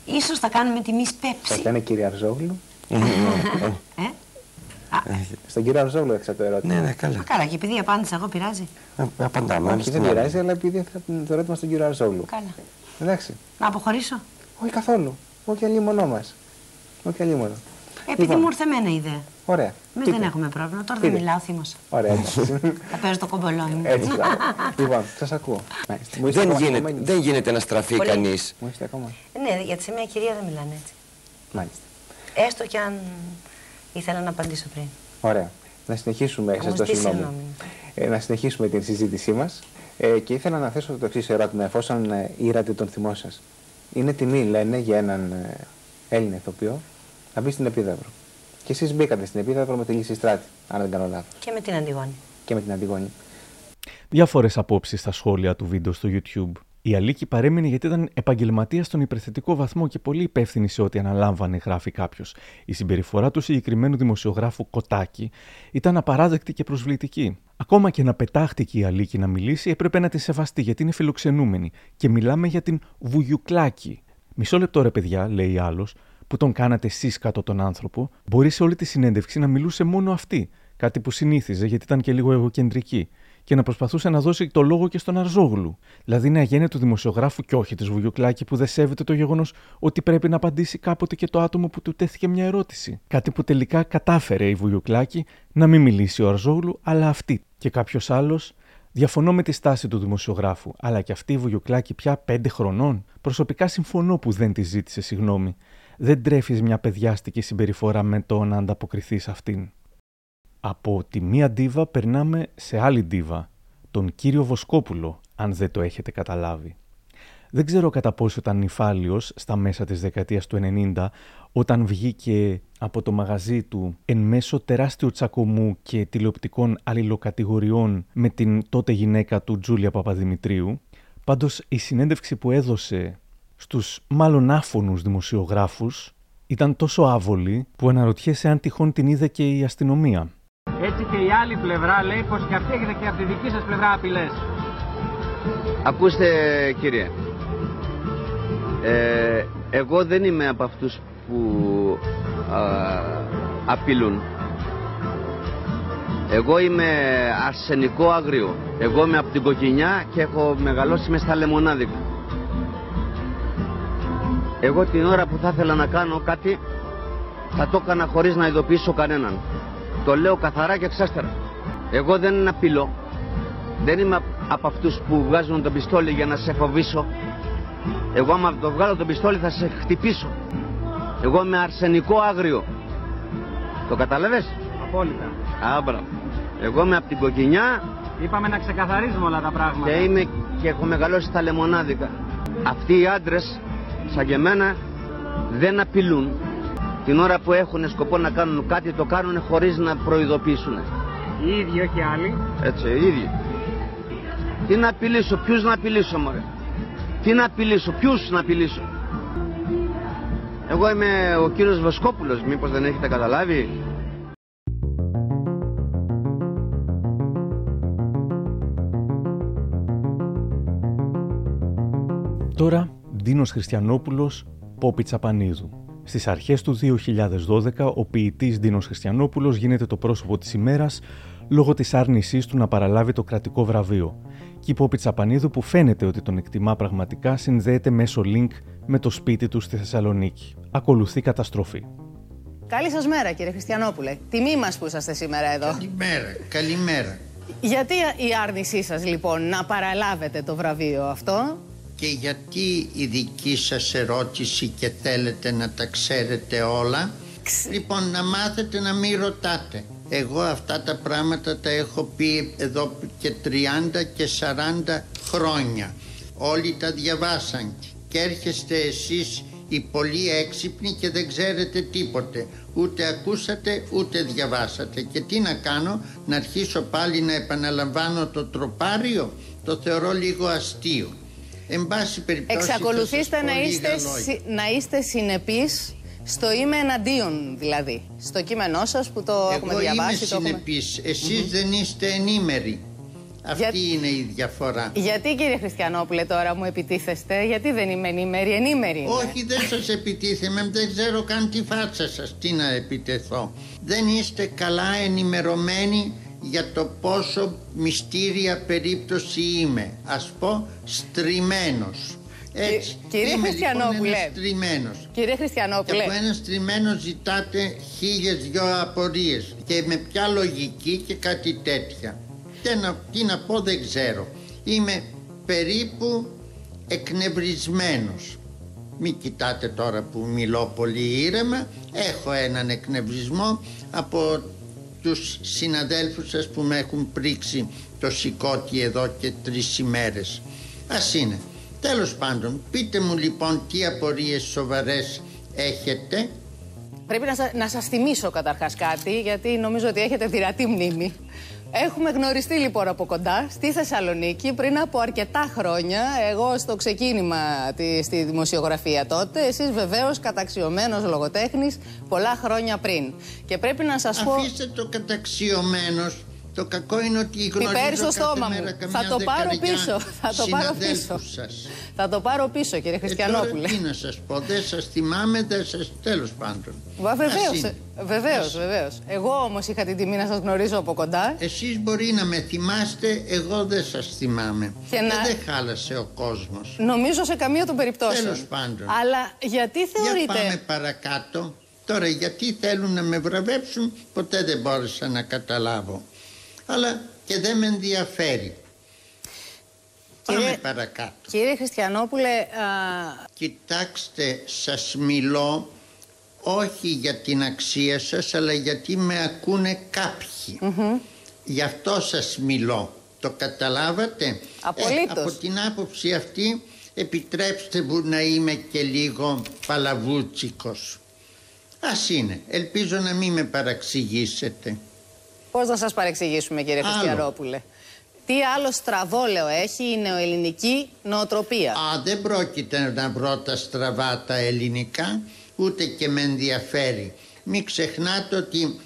Ίσως θα κάνουμε τιμή πέψη. Σας λένε κύριε Αρζόγλου. Ε; Στον κύριο Αρζόγλου έξα το ερώτημα. Ναι, ναι, καλά. Α, Καλά, και επειδή απάντησα εγώ πειράζει. Ε, Απαντάμε. Όχι, δεν πειράζει, αλλά επειδή θα το ερώτημα στον κύριο Αρζόγλου. Καλά. Εντάξει. Να αποχωρήσω; Όχι καθόλου. Όχι αλλήμονό μας. Όχι αλλήμονο. Επειδή Λοιπόν. μου ήρθε εμένα η ιδέα. Ωραία. Εμείς Τι δεν είπε; έχουμε πρόβλημα. Τώρα Τι δεν είπε; μιλάω, θύμωσα. Ωραία, εντάξει. *laughs* Θα παίζω το κομπολόι μου. Έτσι. μπράβο. *laughs* λοιπόν, σας ακούω. Μάλιστα. Μου είστε Δεν ακόμα γίνεται, στεγμένοι; δεν γίνεται να στραφεί Πολύ. κανείς. Μου είστε ακόμα. Ναι, γιατί σε μια κυρία δεν μιλάνε έτσι. Μάλιστα. Έστω κι αν ήθελα να απαντήσω πριν. Ωραία. Να συνεχίσουμε, Θα σας μου το ζητήσει συγγνώμη. συγγνώμη. Ε, να συνεχίσουμε την συζήτησή μας. Ε, και ήθελα να θέσω το εξής ερώτημα, εφόσον ε, ήρατε τον θυμό σας. Είναι τιμή, λένε, για έναν ε, Έλληνα ηθοποιό να μπει στην Επίδαυρο. Και εσείς μπήκατε στην Επίδαυρο με τη λύση στράτη, αν δεν κάνω λάθος. Και με την Αντιγόνη. Και με την Αντιγόνη. Διάφορες απόψεις στα σχόλια του βίντεο στο YouTube. Η Αλίκη παρέμεινε γιατί ήταν επαγγελματία στον υπερθετικό βαθμό και πολύ υπεύθυνη σε ό,τι αναλάμβανε, γράφει κάποιος. Η συμπεριφορά του συγκεκριμένου δημοσιογράφου Κοτάκη ήταν απαράδεκτη και προσβλητική. Ακόμα και να πετάχτηκε η Αλίκη να μιλήσει, έπρεπε να τη σεβαστεί γιατί είναι φιλοξενούμενη. Και μιλάμε για την Βουγιουκλάκη. Μισό λεπτό ρε παιδιά, λέει άλλος, που τον κάνατε εσείς κάτω τον άνθρωπο, μπορεί σε όλη τη συνέντευξη να μιλούσε μόνο αυτή. Κάτι που συνήθιζε γιατί ήταν και λίγο εγωκεντρική. Και να προσπαθούσε να δώσει το λόγο και στον Αρζόγλου. Δηλαδή είναι αγένεια του δημοσιογράφου και όχι της Βουγιουκλάκη που δεν σέβεται το γεγονός ότι πρέπει να απαντήσει κάποτε και το άτομο που του τέθηκε μια ερώτηση. Κάτι που τελικά κατάφερε η Βουγιουκλάκη να μην μιλήσει ο Αρζόγλου, αλλά αυτή. Και κάποιος άλλος Διαφωνώ με τη στάση του δημοσιογράφου, αλλά και αυτή η Βουγιουκλάκη πια πέντε χρονών. Προσωπικά συμφωνώ που δεν τη ζήτησε συγγνώμη. Δεν τρέφεις μια παιδιάστικη συμπεριφορά με το να ανταποκριθείς σε αυτήν. Από τη μία ντίβα περνάμε σε άλλη ντίβα, τον κύριο Βοσκόπουλο, αν δεν το έχετε καταλάβει. Δεν ξέρω κατά πόσο ήταν νυφάλιος στα μέσα της δεκαετίας του 90 όταν βγήκε από το μαγαζί του εν μέσω τεράστιου τσακωμού και τηλεοπτικών αλληλοκατηγοριών με την τότε γυναίκα του Τζούλια Παπαδημητρίου. Πάντως η συνέντευξη που έδωσε στους μάλλον άφωνους δημοσιογράφους ήταν τόσο άβολη που αναρωτιέσαι αν τυχόν την είδε και η αστυνομία. Έτσι και η άλλη πλευρά λέει πως και αυτή έχετε και από τη δική σας πλευρά απειλές. Ακούστε κύριε, ε, εγώ δεν είμαι από αυτούς που α, απειλούν. Εγώ είμαι αρσενικό άγριο. Εγώ είμαι από την κοκκινιά και έχω μεγαλώσει μες στα λεμονάδικα. Εγώ την ώρα που θα ήθελα να κάνω κάτι θα το έκανα χωρίς να ειδοποιήσω κανέναν. Το λέω καθαρά και εξάστερα. Εγώ δεν απειλώ. Δεν είμαι από αυτούς που βγάζουν το πιστόλι για να σε φοβήσω. Εγώ άμα το βγάλω το πιστόλι θα σε χτυπήσω. Εγώ είμαι αρσενικό άγριο. Το κατάλαβες; Απόλυτα. Α, μπράβο. Εγώ είμαι από την κοκκινιά Είπαμε να ξεκαθαρίζουμε όλα τα πράγματα. και είμαι και έχω μεγαλώσει στα λεμονάδικα. Αυτοί οι άντρες, σαν και εμένα, δεν απειλούν. Την ώρα που έχουν σκοπό να κάνουν κάτι, το κάνουν χωρίς να προειδοποιήσουν. Οι ίδιοι, όχι άλλοι. Έτσι, οι ίδιοι. Τι να απειλήσω, ποιους να απειλήσω, μωρέ; Τι να απειλήσω, ποιους να απειλήσω; Εγώ είμαι ο κύριος Βοσκόπουλος, μήπως δεν έχετε καταλάβει; Τώρα, Ντίνος Χριστιανόπουλος, Πόπη Τσαπανίδου. Στις αρχές του 2012, ο ποιητής Ντίνος Χριστιανόπουλος γίνεται το πρόσωπο της ημέρας λόγω της άρνησής του να παραλάβει το κρατικό βραβείο. Και η Πόπη Τσαπανίδου που φαίνεται ότι τον εκτιμά πραγματικά συνδέεται μέσω link με το σπίτι του στη Θεσσαλονίκη. Ακολουθεί καταστροφή. Καλή σας μέρα κύριε Χριστιανόπουλε. Τιμή μας που είσαστε σήμερα εδώ. Καλημέρα, καλημέρα. Γιατί η άρνησή σας λοιπόν να παραλάβετε το βραβείο αυτό; Και γιατί η δική σας ερώτηση και θέλετε να τα ξέρετε όλα; Λοιπόν, να μάθετε να μην ρωτάτε. Εγώ αυτά τα πράγματα τα έχω πει εδώ και 30 και 40 χρόνια. Όλοι τα διαβάσαν και έρχεστε εσείς οι πολύ έξυπνοι και δεν ξέρετε τίποτε. Ούτε ακούσατε ούτε διαβάσατε. Και τι να κάνω, να αρχίσω πάλι να επαναλαμβάνω το τροπάριο; Το θεωρώ λίγο αστείο. Εν πάση περιπτώσει Εξακολουθήστε να λίγα είστε, λόγια. συ- να είστε συνεπείς στο είμαι εναντίον δηλαδή. Στο κείμενό σας που το έχουμε Εγώ είμαι διαβάσει. το έχουμε... συνεπής, εσείς δεν είστε ενήμεροι. Αυτή είναι η διαφορά. Γιατί κύριε Χριστιανόπουλε τώρα μου επιτίθεστε, γιατί δεν είμαι ενήμερη, ενήμερη είμαι. Όχι, δεν σας επιτίθεμαι, δεν ξέρω καν τη φάτσα σας, τι να επιτεθώ. Δεν είστε καλά ενημερωμένοι για το πόσο μυστήρια περίπτωση είμαι. Ας πω στριμμένος. Έτσι, κύριε είμαι Χριστιανόπουλε. λοιπόν ένας στριμμένος. Κύριε Και Χριστιανόπουλε, από ένα στριμμένο ζητάτε χίλιες δυο απορίες και με ποια λογική και κάτι τέτοια. Τι να, τι να πω δεν ξέρω. Είμαι περίπου εκνευρισμένος. Μην κοιτάτε τώρα που μιλώ πολύ ήρεμα. Έχω έναν εκνευρισμό από τους συναδέλφους σας που με έχουν πρίξει το σηκώτη εδώ και τρεις ημέρες. Ας είναι. Τέλος πάντων, πείτε μου λοιπόν τι απορίες σοβαρές έχετε πρέπει να, σα, να σας θυμίσω καταρχάς κάτι, γιατί νομίζω ότι έχετε δυνατή μνήμη. Έχουμε γνωριστεί λοιπόν από κοντά στη Θεσσαλονίκη πριν από αρκετά χρόνια. Εγώ στο ξεκίνημα τη, στη δημοσιογραφία τότε. Εσείς βεβαίως καταξιωμένος λογοτέχνης πολλά χρόνια πριν. Και πρέπει να σας πω... Αφήστε το καταξιωμένος. Το κακό είναι ότι γνωρίζω Πιπέρι στο κάθε στόμα μέρα μου. καμιά Θα το πάρω δεκαριά πίσω. Θα το πάρω συναδέλφους πίσω. σας. Θα το πάρω πίσω κύριε Ε, Χριστιανόπουλε. τώρα τι να σας πω, δεν σας θυμάμαι, δεν σας... Τέλος πάντων. Βα, Ας βεβαίως, είναι. ε, βεβαίως, βεβαίως. Εγώ όμως είχα την τιμή να σας γνωρίζω από κοντά. Εσείς μπορεί να με θυμάστε, εγώ δεν σας θυμάμαι. Και Ε, να- δεν χάλασε ο κόσμος. Νομίζω σε καμία των περιπτώσεων. Τέλος πάντων. Αλλά γιατί Για θεωρείτε... πάμε παρακάτω. Τώρα γιατί θέλουν να με βραβεύσουν ποτέ δεν μπόρεσα να καταλάβω. Αλλά και δεν με ενδιαφέρει. Πάμε παρακάτω. Κύριε Χριστιανόπουλε, α, Κοιτάξτε, σας μιλώ όχι για την αξία σας, αλλά γιατί με ακούνε κάποιοι. Γι' αυτό σας μιλώ. Το καταλάβατε; Απολύτως. Ε, από την άποψη αυτή, επιτρέψτε μου να είμαι και λίγο παλαβούτσικος. Ας είναι. Ελπίζω να μην με παραξηγήσετε. Πώς να σας παρεξηγήσουμε κύριε Άλλο. Χριστιανόπουλε; Τι άλλο στραβόλαιο έχει η νεοελληνική νοοτροπία; Α, δεν πρόκειται να βρω τα στραβά τα ελληνικά, ούτε και με ενδιαφέρει. Μην ξεχνάτε ότι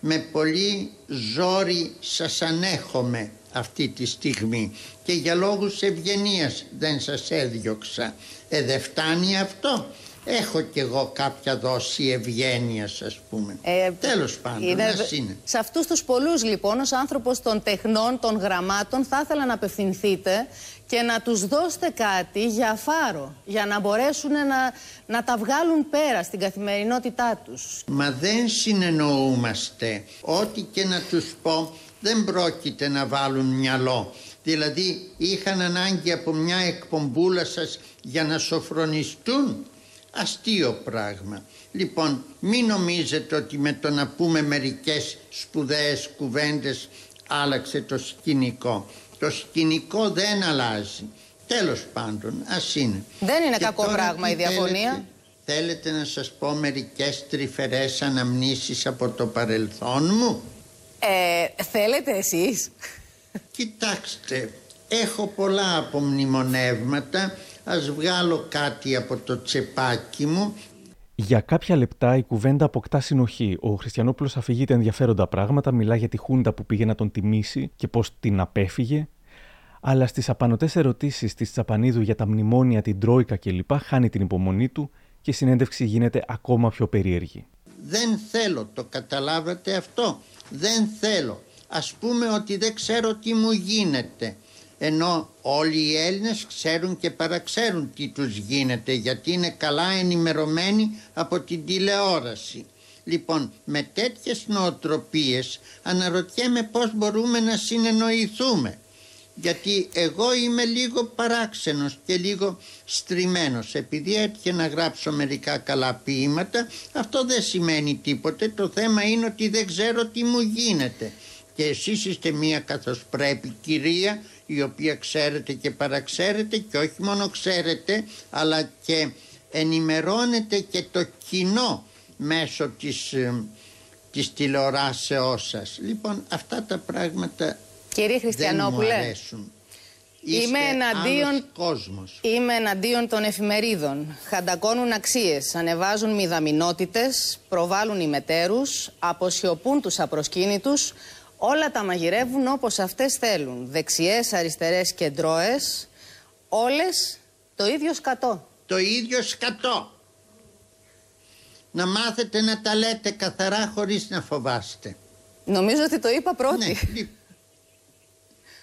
με πολύ ζόρι σας ανέχομαι αυτή τη στιγμή και για λόγους ευγενίας δεν σας έδιωξα. Ε, δεν φτάνει αυτό. Έχω κι εγώ κάποια δόση ευγένειας ας πούμε. Ε, Τέλος πάντων, ας είναι. Σε αυτούς τους πολλούς λοιπόν ως άνθρωπος των τεχνών, των γραμμάτων θα ήθελα να απευθυνθείτε και να τους δώσετε κάτι για φάρο, για να μπορέσουν να, να τα βγάλουν πέρα στην καθημερινότητά τους. Μα δεν συνεννοούμαστε. Ό,τι και να τους πω δεν πρόκειται να βάλουν μυαλό. Δηλαδή είχαν ανάγκη από μια εκπομπούλα σας για να σοφρονιστούν. Αστείο πράγμα. Λοιπόν, μην νομίζετε ότι με το να πούμε μερικές σπουδαίες κουβέντες άλλαξε το σκηνικό. Το σκηνικό δεν αλλάζει. Τέλος πάντων, ας είναι. Δεν είναι Και κακό τώρα πράγμα τι η διαφωνία. θέλετε; Θέλετε να σας πω μερικές τρυφερές αναμνήσεις από το παρελθόν μου; Ε, θέλετε εσείς; Κοιτάξτε, έχω πολλά απομνημονεύματα. Ας βγάλω κάτι από το τσεπάκι μου. Για κάποια λεπτά η κουβέντα αποκτά συνοχή. Ο Χριστιανόπουλος αφηγείται ενδιαφέροντα πράγματα, μιλά για τη Χούντα που πήγε να τον τιμήσει και πώς την απέφυγε. Αλλά στις απανοτές ερωτήσεις της Τσαπανίδου για τα μνημόνια, την Τρόικα κλπ. χάνει την υπομονή του και η συνέντευξη γίνεται ακόμα πιο περίεργη. Δεν θέλω, το καταλάβατε αυτό. Δεν θέλω. Ας πούμε ότι δεν ξέρω τι μου γίνεται. Ενώ όλοι οι Έλληνες ξέρουν και παραξέρουν τι τους γίνεται γιατί είναι καλά ενημερωμένοι από την τηλεόραση. Λοιπόν, με τέτοιες νοοτροπίες αναρωτιέμαι πώς μπορούμε να συνεννοηθούμε. Γιατί εγώ είμαι λίγο παράξενος και λίγο στριμμένος. Επειδή έτυχε να γράψω μερικά καλά ποίηματα, αυτό δεν σημαίνει τίποτε. Το θέμα είναι ότι δεν ξέρω τι μου γίνεται. Και εσείς είστε μία καθώς πρέπει κυρία, η οποία ξέρετε και παραξέρετε και όχι μόνο ξέρετε, αλλά και ενημερώνετε και το κοινό μέσω της, ε, της τηλεοράσεώς σας. Λοιπόν, αυτά τα πράγματα Κύριε δεν μου Χριστιανόπουλε, αρέσουν. Είμαι Είστε εναντίον, άλλος κόσμος. είμαι εναντίον των εφημερίδων. Χαντακώνουν αξίες, ανεβάζουν μηδαμινότητες, προβάλλουν ημετέρους, αποσιωπούν τους απροσκύνητους, όλα τα μαγειρεύουν όπως αυτές θέλουν. Δεξιές, αριστερές και ντρώες, όλες το ίδιο σκατό. Το ίδιο σκατό. Να μάθετε να τα λέτε καθαρά χωρίς να φοβάστε. Νομίζω ότι το είπα πρώτη. Ναι, λι-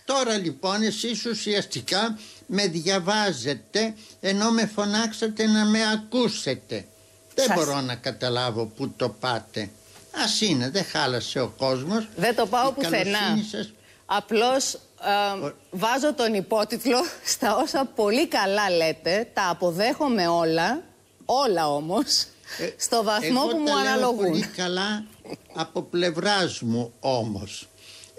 Τώρα λοιπόν εσείς ουσιαστικά με διαβάζετε ενώ με φωνάξατε να με ακούσετε. Δεν Σας- μπορώ να καταλάβω που το πάτε. Ας είναι, δεν χάλασε ο κόσμος. Δεν το πάω Η πουθενά. καλοσύνη σας- Απλώς ε, βάζω τον υπότιτλο *laughs* στα όσα πολύ καλά λέτε, τα αποδέχομαι όλα, όλα όμως, στο βαθμό Ε, Εγώ που μου τα λέω αναλογούν. πολύ καλά από πλευράς μου όμως.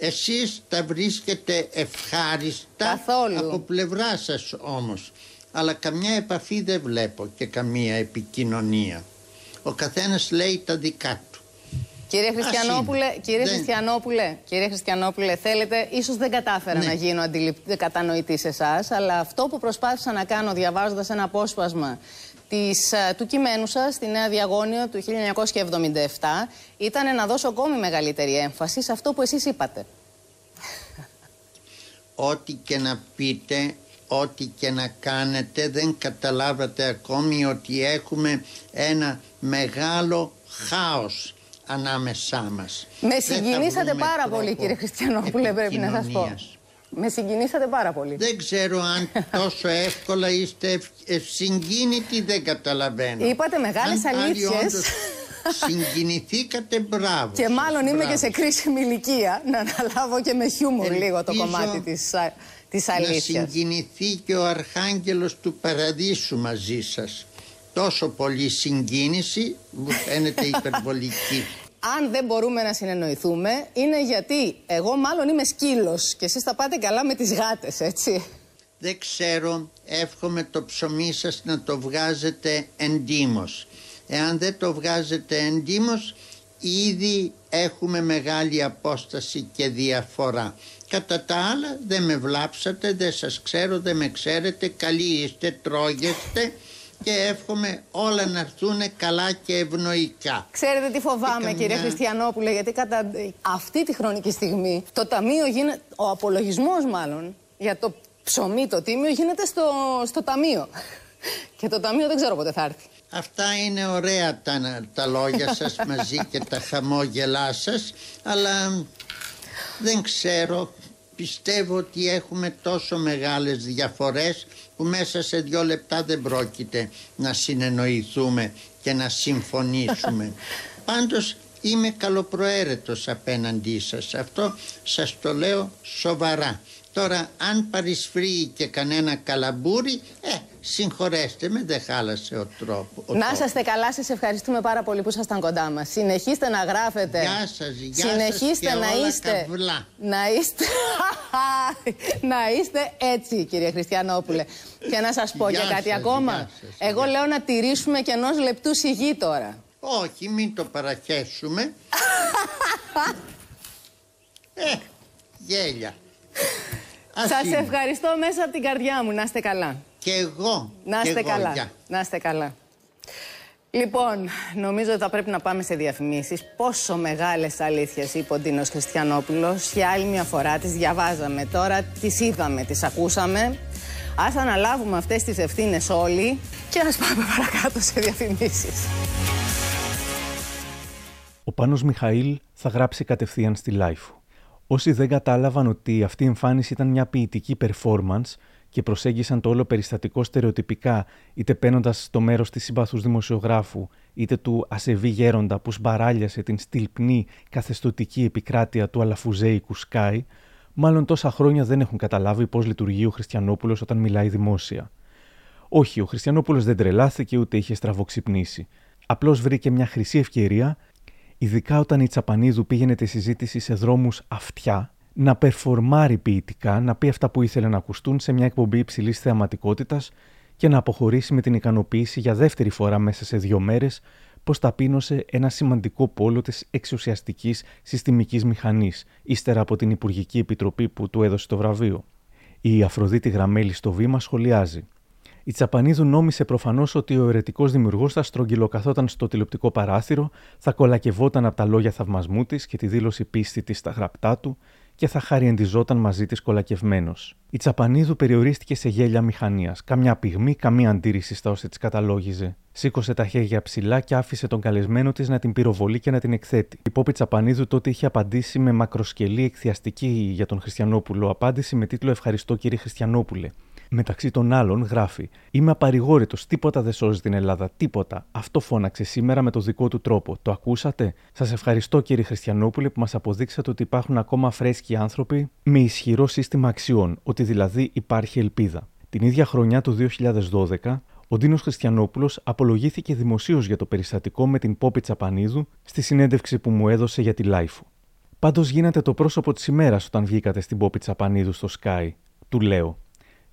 Εσείς τα βρίσκετε ευχάριστα από πλευράς σας όμως. Αλλά καμιά επαφή δεν βλέπω και καμία επικοινωνία. Ο καθένας λέει τα δικά του. Κύριε Ας Χριστιανόπουλε, είναι. κύριε Δεν- Χριστιανόπουλε, κύριε Χριστιανόπουλε, θέλετε, ίσως δεν κατάφερα Ναι. να γίνω αντιληπ- κατανοητή σε εσάς, αλλά αυτό που προσπάθησα να κάνω διαβάζοντας ένα απόσπασμα της, ε, του κειμένου σας στη Νέα Διαγώνιο του 1977 ήταν να δώσω ακόμη μεγαλύτερη έμφαση σε αυτό που εσείς είπατε. Ό,τι και να πείτε, ό,τι και να κάνετε δεν καταλάβατε ακόμη ότι έχουμε ένα μεγάλο χάος ανάμεσά μας. Με Δεν θα συγκινήσατε βρούμε πάρα τρόπο πολύ κύριε Χριστιανόπουλε, πρέπει να σας πω. επικοινωνίας. Με συγκινήσατε πάρα πολύ. Δεν ξέρω αν τόσο εύκολα είστε ευ- ευσυγκίνητοι, δεν καταλαβαίνω. Είπατε μεγάλες Αν άλλοι αλήθειες. όντως Συγκινηθήκατε, μπράβο. Και σας, μάλλον είμαι μπράβο και σε κρίσιμη ηλικία να αναλάβω και με χιούμορ λίγο το Ελπίζω κομμάτι της, α- της Να αλήθειας. συγκινηθεί και ο Αρχάγγελος του Παραδείσου μαζί σας. Τόσο πολύ συγκίνηση μου φαίνεται υπερβολική. *laughs* Αν δεν μπορούμε να συνεννοηθούμε, είναι γιατί εγώ μάλλον είμαι σκύλος και εσείς θα πάτε καλά με τις γάτες, έτσι. Δεν ξέρω, εύχομαι το ψωμί σας να το βγάζετε εντύμως. Εάν δεν το βγάζετε εντύμως, ήδη έχουμε μεγάλη απόσταση και διαφορά. Κατά τα άλλα δεν με βλάψατε, δεν σας ξέρω, δεν με ξέρετε, καλοί είστε, τρώγεστε και εύχομαι όλα να έρθουν καλά και ευνοϊκά. Ξέρετε τι φοβάμαι, Και καμιά- κύριε Χριστιανόπουλε, γιατί κατά αυτή τη χρονική στιγμή το ταμείο γίνεται. Ο απολογισμός μάλλον για το ψωμί το τίμιο γίνεται στο, στο ταμείο. Και το ταμείο δεν ξέρω πότε θα έρθει. Αυτά είναι ωραία τα, τα λόγια σας *laughs* μαζί και τα χαμόγελά σας, αλλά δεν ξέρω, πιστεύω ότι έχουμε τόσο μεγάλες διαφορές που μέσα σε δύο λεπτά δεν πρόκειται να συνεννοηθούμε και να συμφωνήσουμε. *laughs* Πάντως είμαι καλοπροαίρετος απέναντί σας, αυτό σας το λέω σοβαρά. Τώρα αν παρισφρεί και κανένα καλαμπούρι, ε, συγχωρέστε με, δεν χάλασε ο τρόπο. ο να τόπος. είσαστε καλά, σας ευχαριστούμε πάρα πολύ που ήσασταν κοντά μας. Συνεχίστε να γράφετε. Γεια σας, γεια σας Συνεχίστε και να όλα είστε. καβλά. Να είστε. *laughs* να είστε έτσι, κύριε Χριστιανόπουλε. Και να σας πω Γεια και κάτι σας, ακόμα. γεια σας, Εγώ λέω να τηρήσουμε και ενός λεπτού σιγή τώρα. Όχι, μην το παραχέσουμε. *laughs* ε, γέλια. Ας Σας είναι. ευχαριστώ μέσα από την καρδιά μου. Να είστε καλά. Και εγώ. Να και είστε εγώ, καλά. γεια. Να είστε καλά. Λοιπόν, νομίζω ότι θα πρέπει να πάμε σε διαφημίσεις. Πόσο μεγάλες αλήθειες είπε ο Ντίνος Χριστιανόπουλος. Για άλλη μια φορά τις διαβάζαμε. Τώρα τις είδαμε, τις ακούσαμε. Ας αναλάβουμε αυτές τις ευθύνες όλοι και ας πάμε παρακάτω σε διαφημίσεις. Ο Πάνος Μιχαήλ θα γράψει κατευθείαν στη LiFO. Όσοι δεν κατάλαβαν ότι αυτή η εμφάνιση ήταν μια ποιητική performance και προσέγγισαν το όλο περιστατικό στερεοτυπικά, είτε παίρνοντας το μέρος της συμπαθούς δημοσιογράφου, είτε του ασεβή γέροντα που σμπαράλιασε την στυλπνή καθεστωτική επικράτεια του αλαφουζέικου ΣΚΑΪ, μάλλον τόσα χρόνια δεν έχουν καταλάβει πώς λειτουργεί ο Χριστιανόπουλος όταν μιλάει δημόσια. Όχι, ο Χριστιανόπουλος δεν τρελάθηκε ούτε είχε στραβοξυπνήσει. Απλώς βρήκε μια χρυσή ευκαιρία ειδικά όταν η Τσαπανίδου πήγαινε τη συζήτηση σε δρόμους αυτιά, να περφορμάρει ποιητικά, να πει αυτά που ήθελε να ακουστούν σε μια εκπομπή υψηλής θεαματικότητας και να αποχωρήσει με την ικανοποίηση για δεύτερη φορά μέσα σε δύο μέρες πως ταπείνωσε ένα σημαντικό πόλο της εξουσιαστικής συστημικής μηχανής, ύστερα από την Υπουργική Επιτροπή που του έδωσε το βραβείο. Η Αφροδίτη Γραμμέλη στο βήμα σχολιάζει. Η Τσαπανίδου νόμισε προφανώς ότι ο αιρετικός δημιουργός θα στρογγυλοκαθόταν στο τηλεοπτικό παράθυρο, θα κολακευόταν από τα λόγια θαυμασμού της και τη δήλωση πίστη της στα γραπτά του και θα χαριεντιζόταν μαζί της κολακευμένος. Η Τσαπανίδου περιορίστηκε σε γέλια μηχανίας. Καμιά πυγμή, καμία αντίρρηση στα όσα της καταλόγιζε. Σήκωσε τα χέρια ψηλά και άφησε τον καλεσμένο της να την πυροβολεί και να την εκθέτει. Η Πόπη Τσαπανίδου τότε είχε απαντήσει με μακροσκελή εκθιαστική για τον Χριστιανόπουλο απάντηση με τίτλο Ευχαριστώ κύριε Χριστιανόπουλε. Μεταξύ των άλλων γράφει: Είμαι απαρηγόρητος, τίποτα δεν σώζει την Ελλάδα, τίποτα. Αυτό φώναξε σήμερα με το δικό του τρόπο. Το ακούσατε; Σας ευχαριστώ κύριε Χριστιανόπουλε που μας αποδείξατε ότι υπάρχουν ακόμα φρέσκοι άνθρωποι με ισχυρό σύστημα αξιών, ότι δηλαδή υπάρχει ελπίδα. Την ίδια χρονιά του 2012, ο Ντίνος Χριστιανόπουλος απολογήθηκε δημοσίως για το περιστατικό με την Πόπη Τσαπανίδου στη συνέντευξη που μου έδωσε για τη Λάιφου. Πάντως γίνατε το πρόσωπο της ημέρας όταν βγήκατε στην Πόπη Τσαπανίδου στο Sky. Του λέω: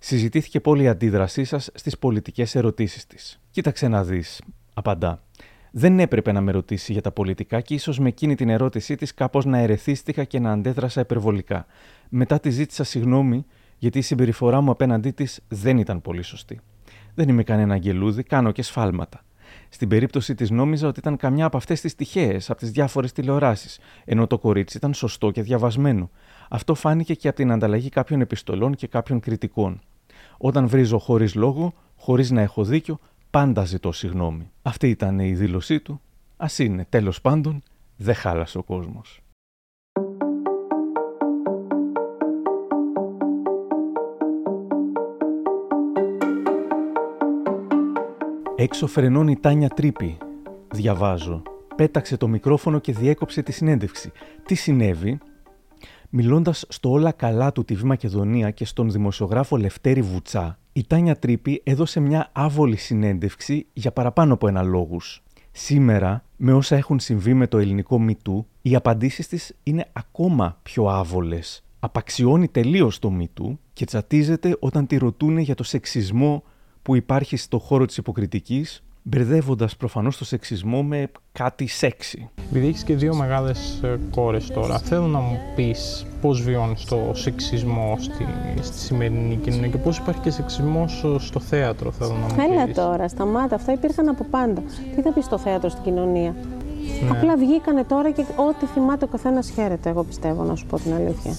Συζητήθηκε πολύ η αντίδρασή σας στις πολιτικές ερωτήσεις της. Κοίταξε να δεις, απαντά. Δεν έπρεπε να με ρωτήσει για τα πολιτικά και ίσως με εκείνη την ερώτησή της κάπως να ερεθίστηκα και να αντέδρασα υπερβολικά. Μετά τη ζήτησα συγγνώμη γιατί η συμπεριφορά μου απέναντί της δεν ήταν πολύ σωστή. Δεν είμαι κανένα αγγελούδι, κάνω και σφάλματα. Στην περίπτωση της νόμιζα ότι ήταν καμιά από αυτές τις τυχαίες από τις διάφορες τηλεοράσεις, ενώ το κορίτσι ήταν σωστό και διαβασμένο. Αυτό φάνηκε και από την ανταλλαγή κάποιων επιστολών και κάποιων κριτικών. Όταν βρίζω χωρίς λόγο, χωρίς να έχω δίκιο, πάντα ζητώ συγγνώμη. Αυτή ήταν η δήλωσή του. Α είναι, τέλος πάντων, δεν χάλασε ο κόσμος. Έξω φρενώνει η Τάνια Τρίπη. Διαβάζω. Πέταξε το μικρόφωνο και διέκοψε τη συνέντευξη. Τι συνέβη, Μιλώντας στο όλα καλά του TV Μακεδονία και στον δημοσιογράφο Λευτέρη Βουτσά, η Τάνια Τρίπη έδωσε μια άβολη συνέντευξη για παραπάνω από ένα λόγους. Σήμερα, με όσα έχουν συμβεί με το ελληνικό μητού, οι απαντήσεις της είναι ακόμα πιο άβολες. Απαξιώνει τελείως το μητού και τσατίζεται όταν τη ρωτούν για το σεξισμό που υπάρχει στο χώρο της υποκριτικής μπερδεύοντας προφανώς το σεξισμό με κάτι σεξι. Επειδή έχεις και δύο μεγάλες κόρες τώρα, θέλω να μου πεις πώς βιώνεις το σεξισμό στη, στη σημερινή κοινωνία και πώς υπάρχει και σεξισμός στο θέατρο, θέλω να μου πεις. Έλα τώρα, σταμάτα. Αυτά υπήρχαν από πάντα. Τι θα πεις στο θέατρο στην κοινωνία; Ναι. Απλά βγήκανε τώρα και ό,τι θυμάται ο καθένας χαίρεται, εγώ πιστεύω, να σου πω την αλήθεια.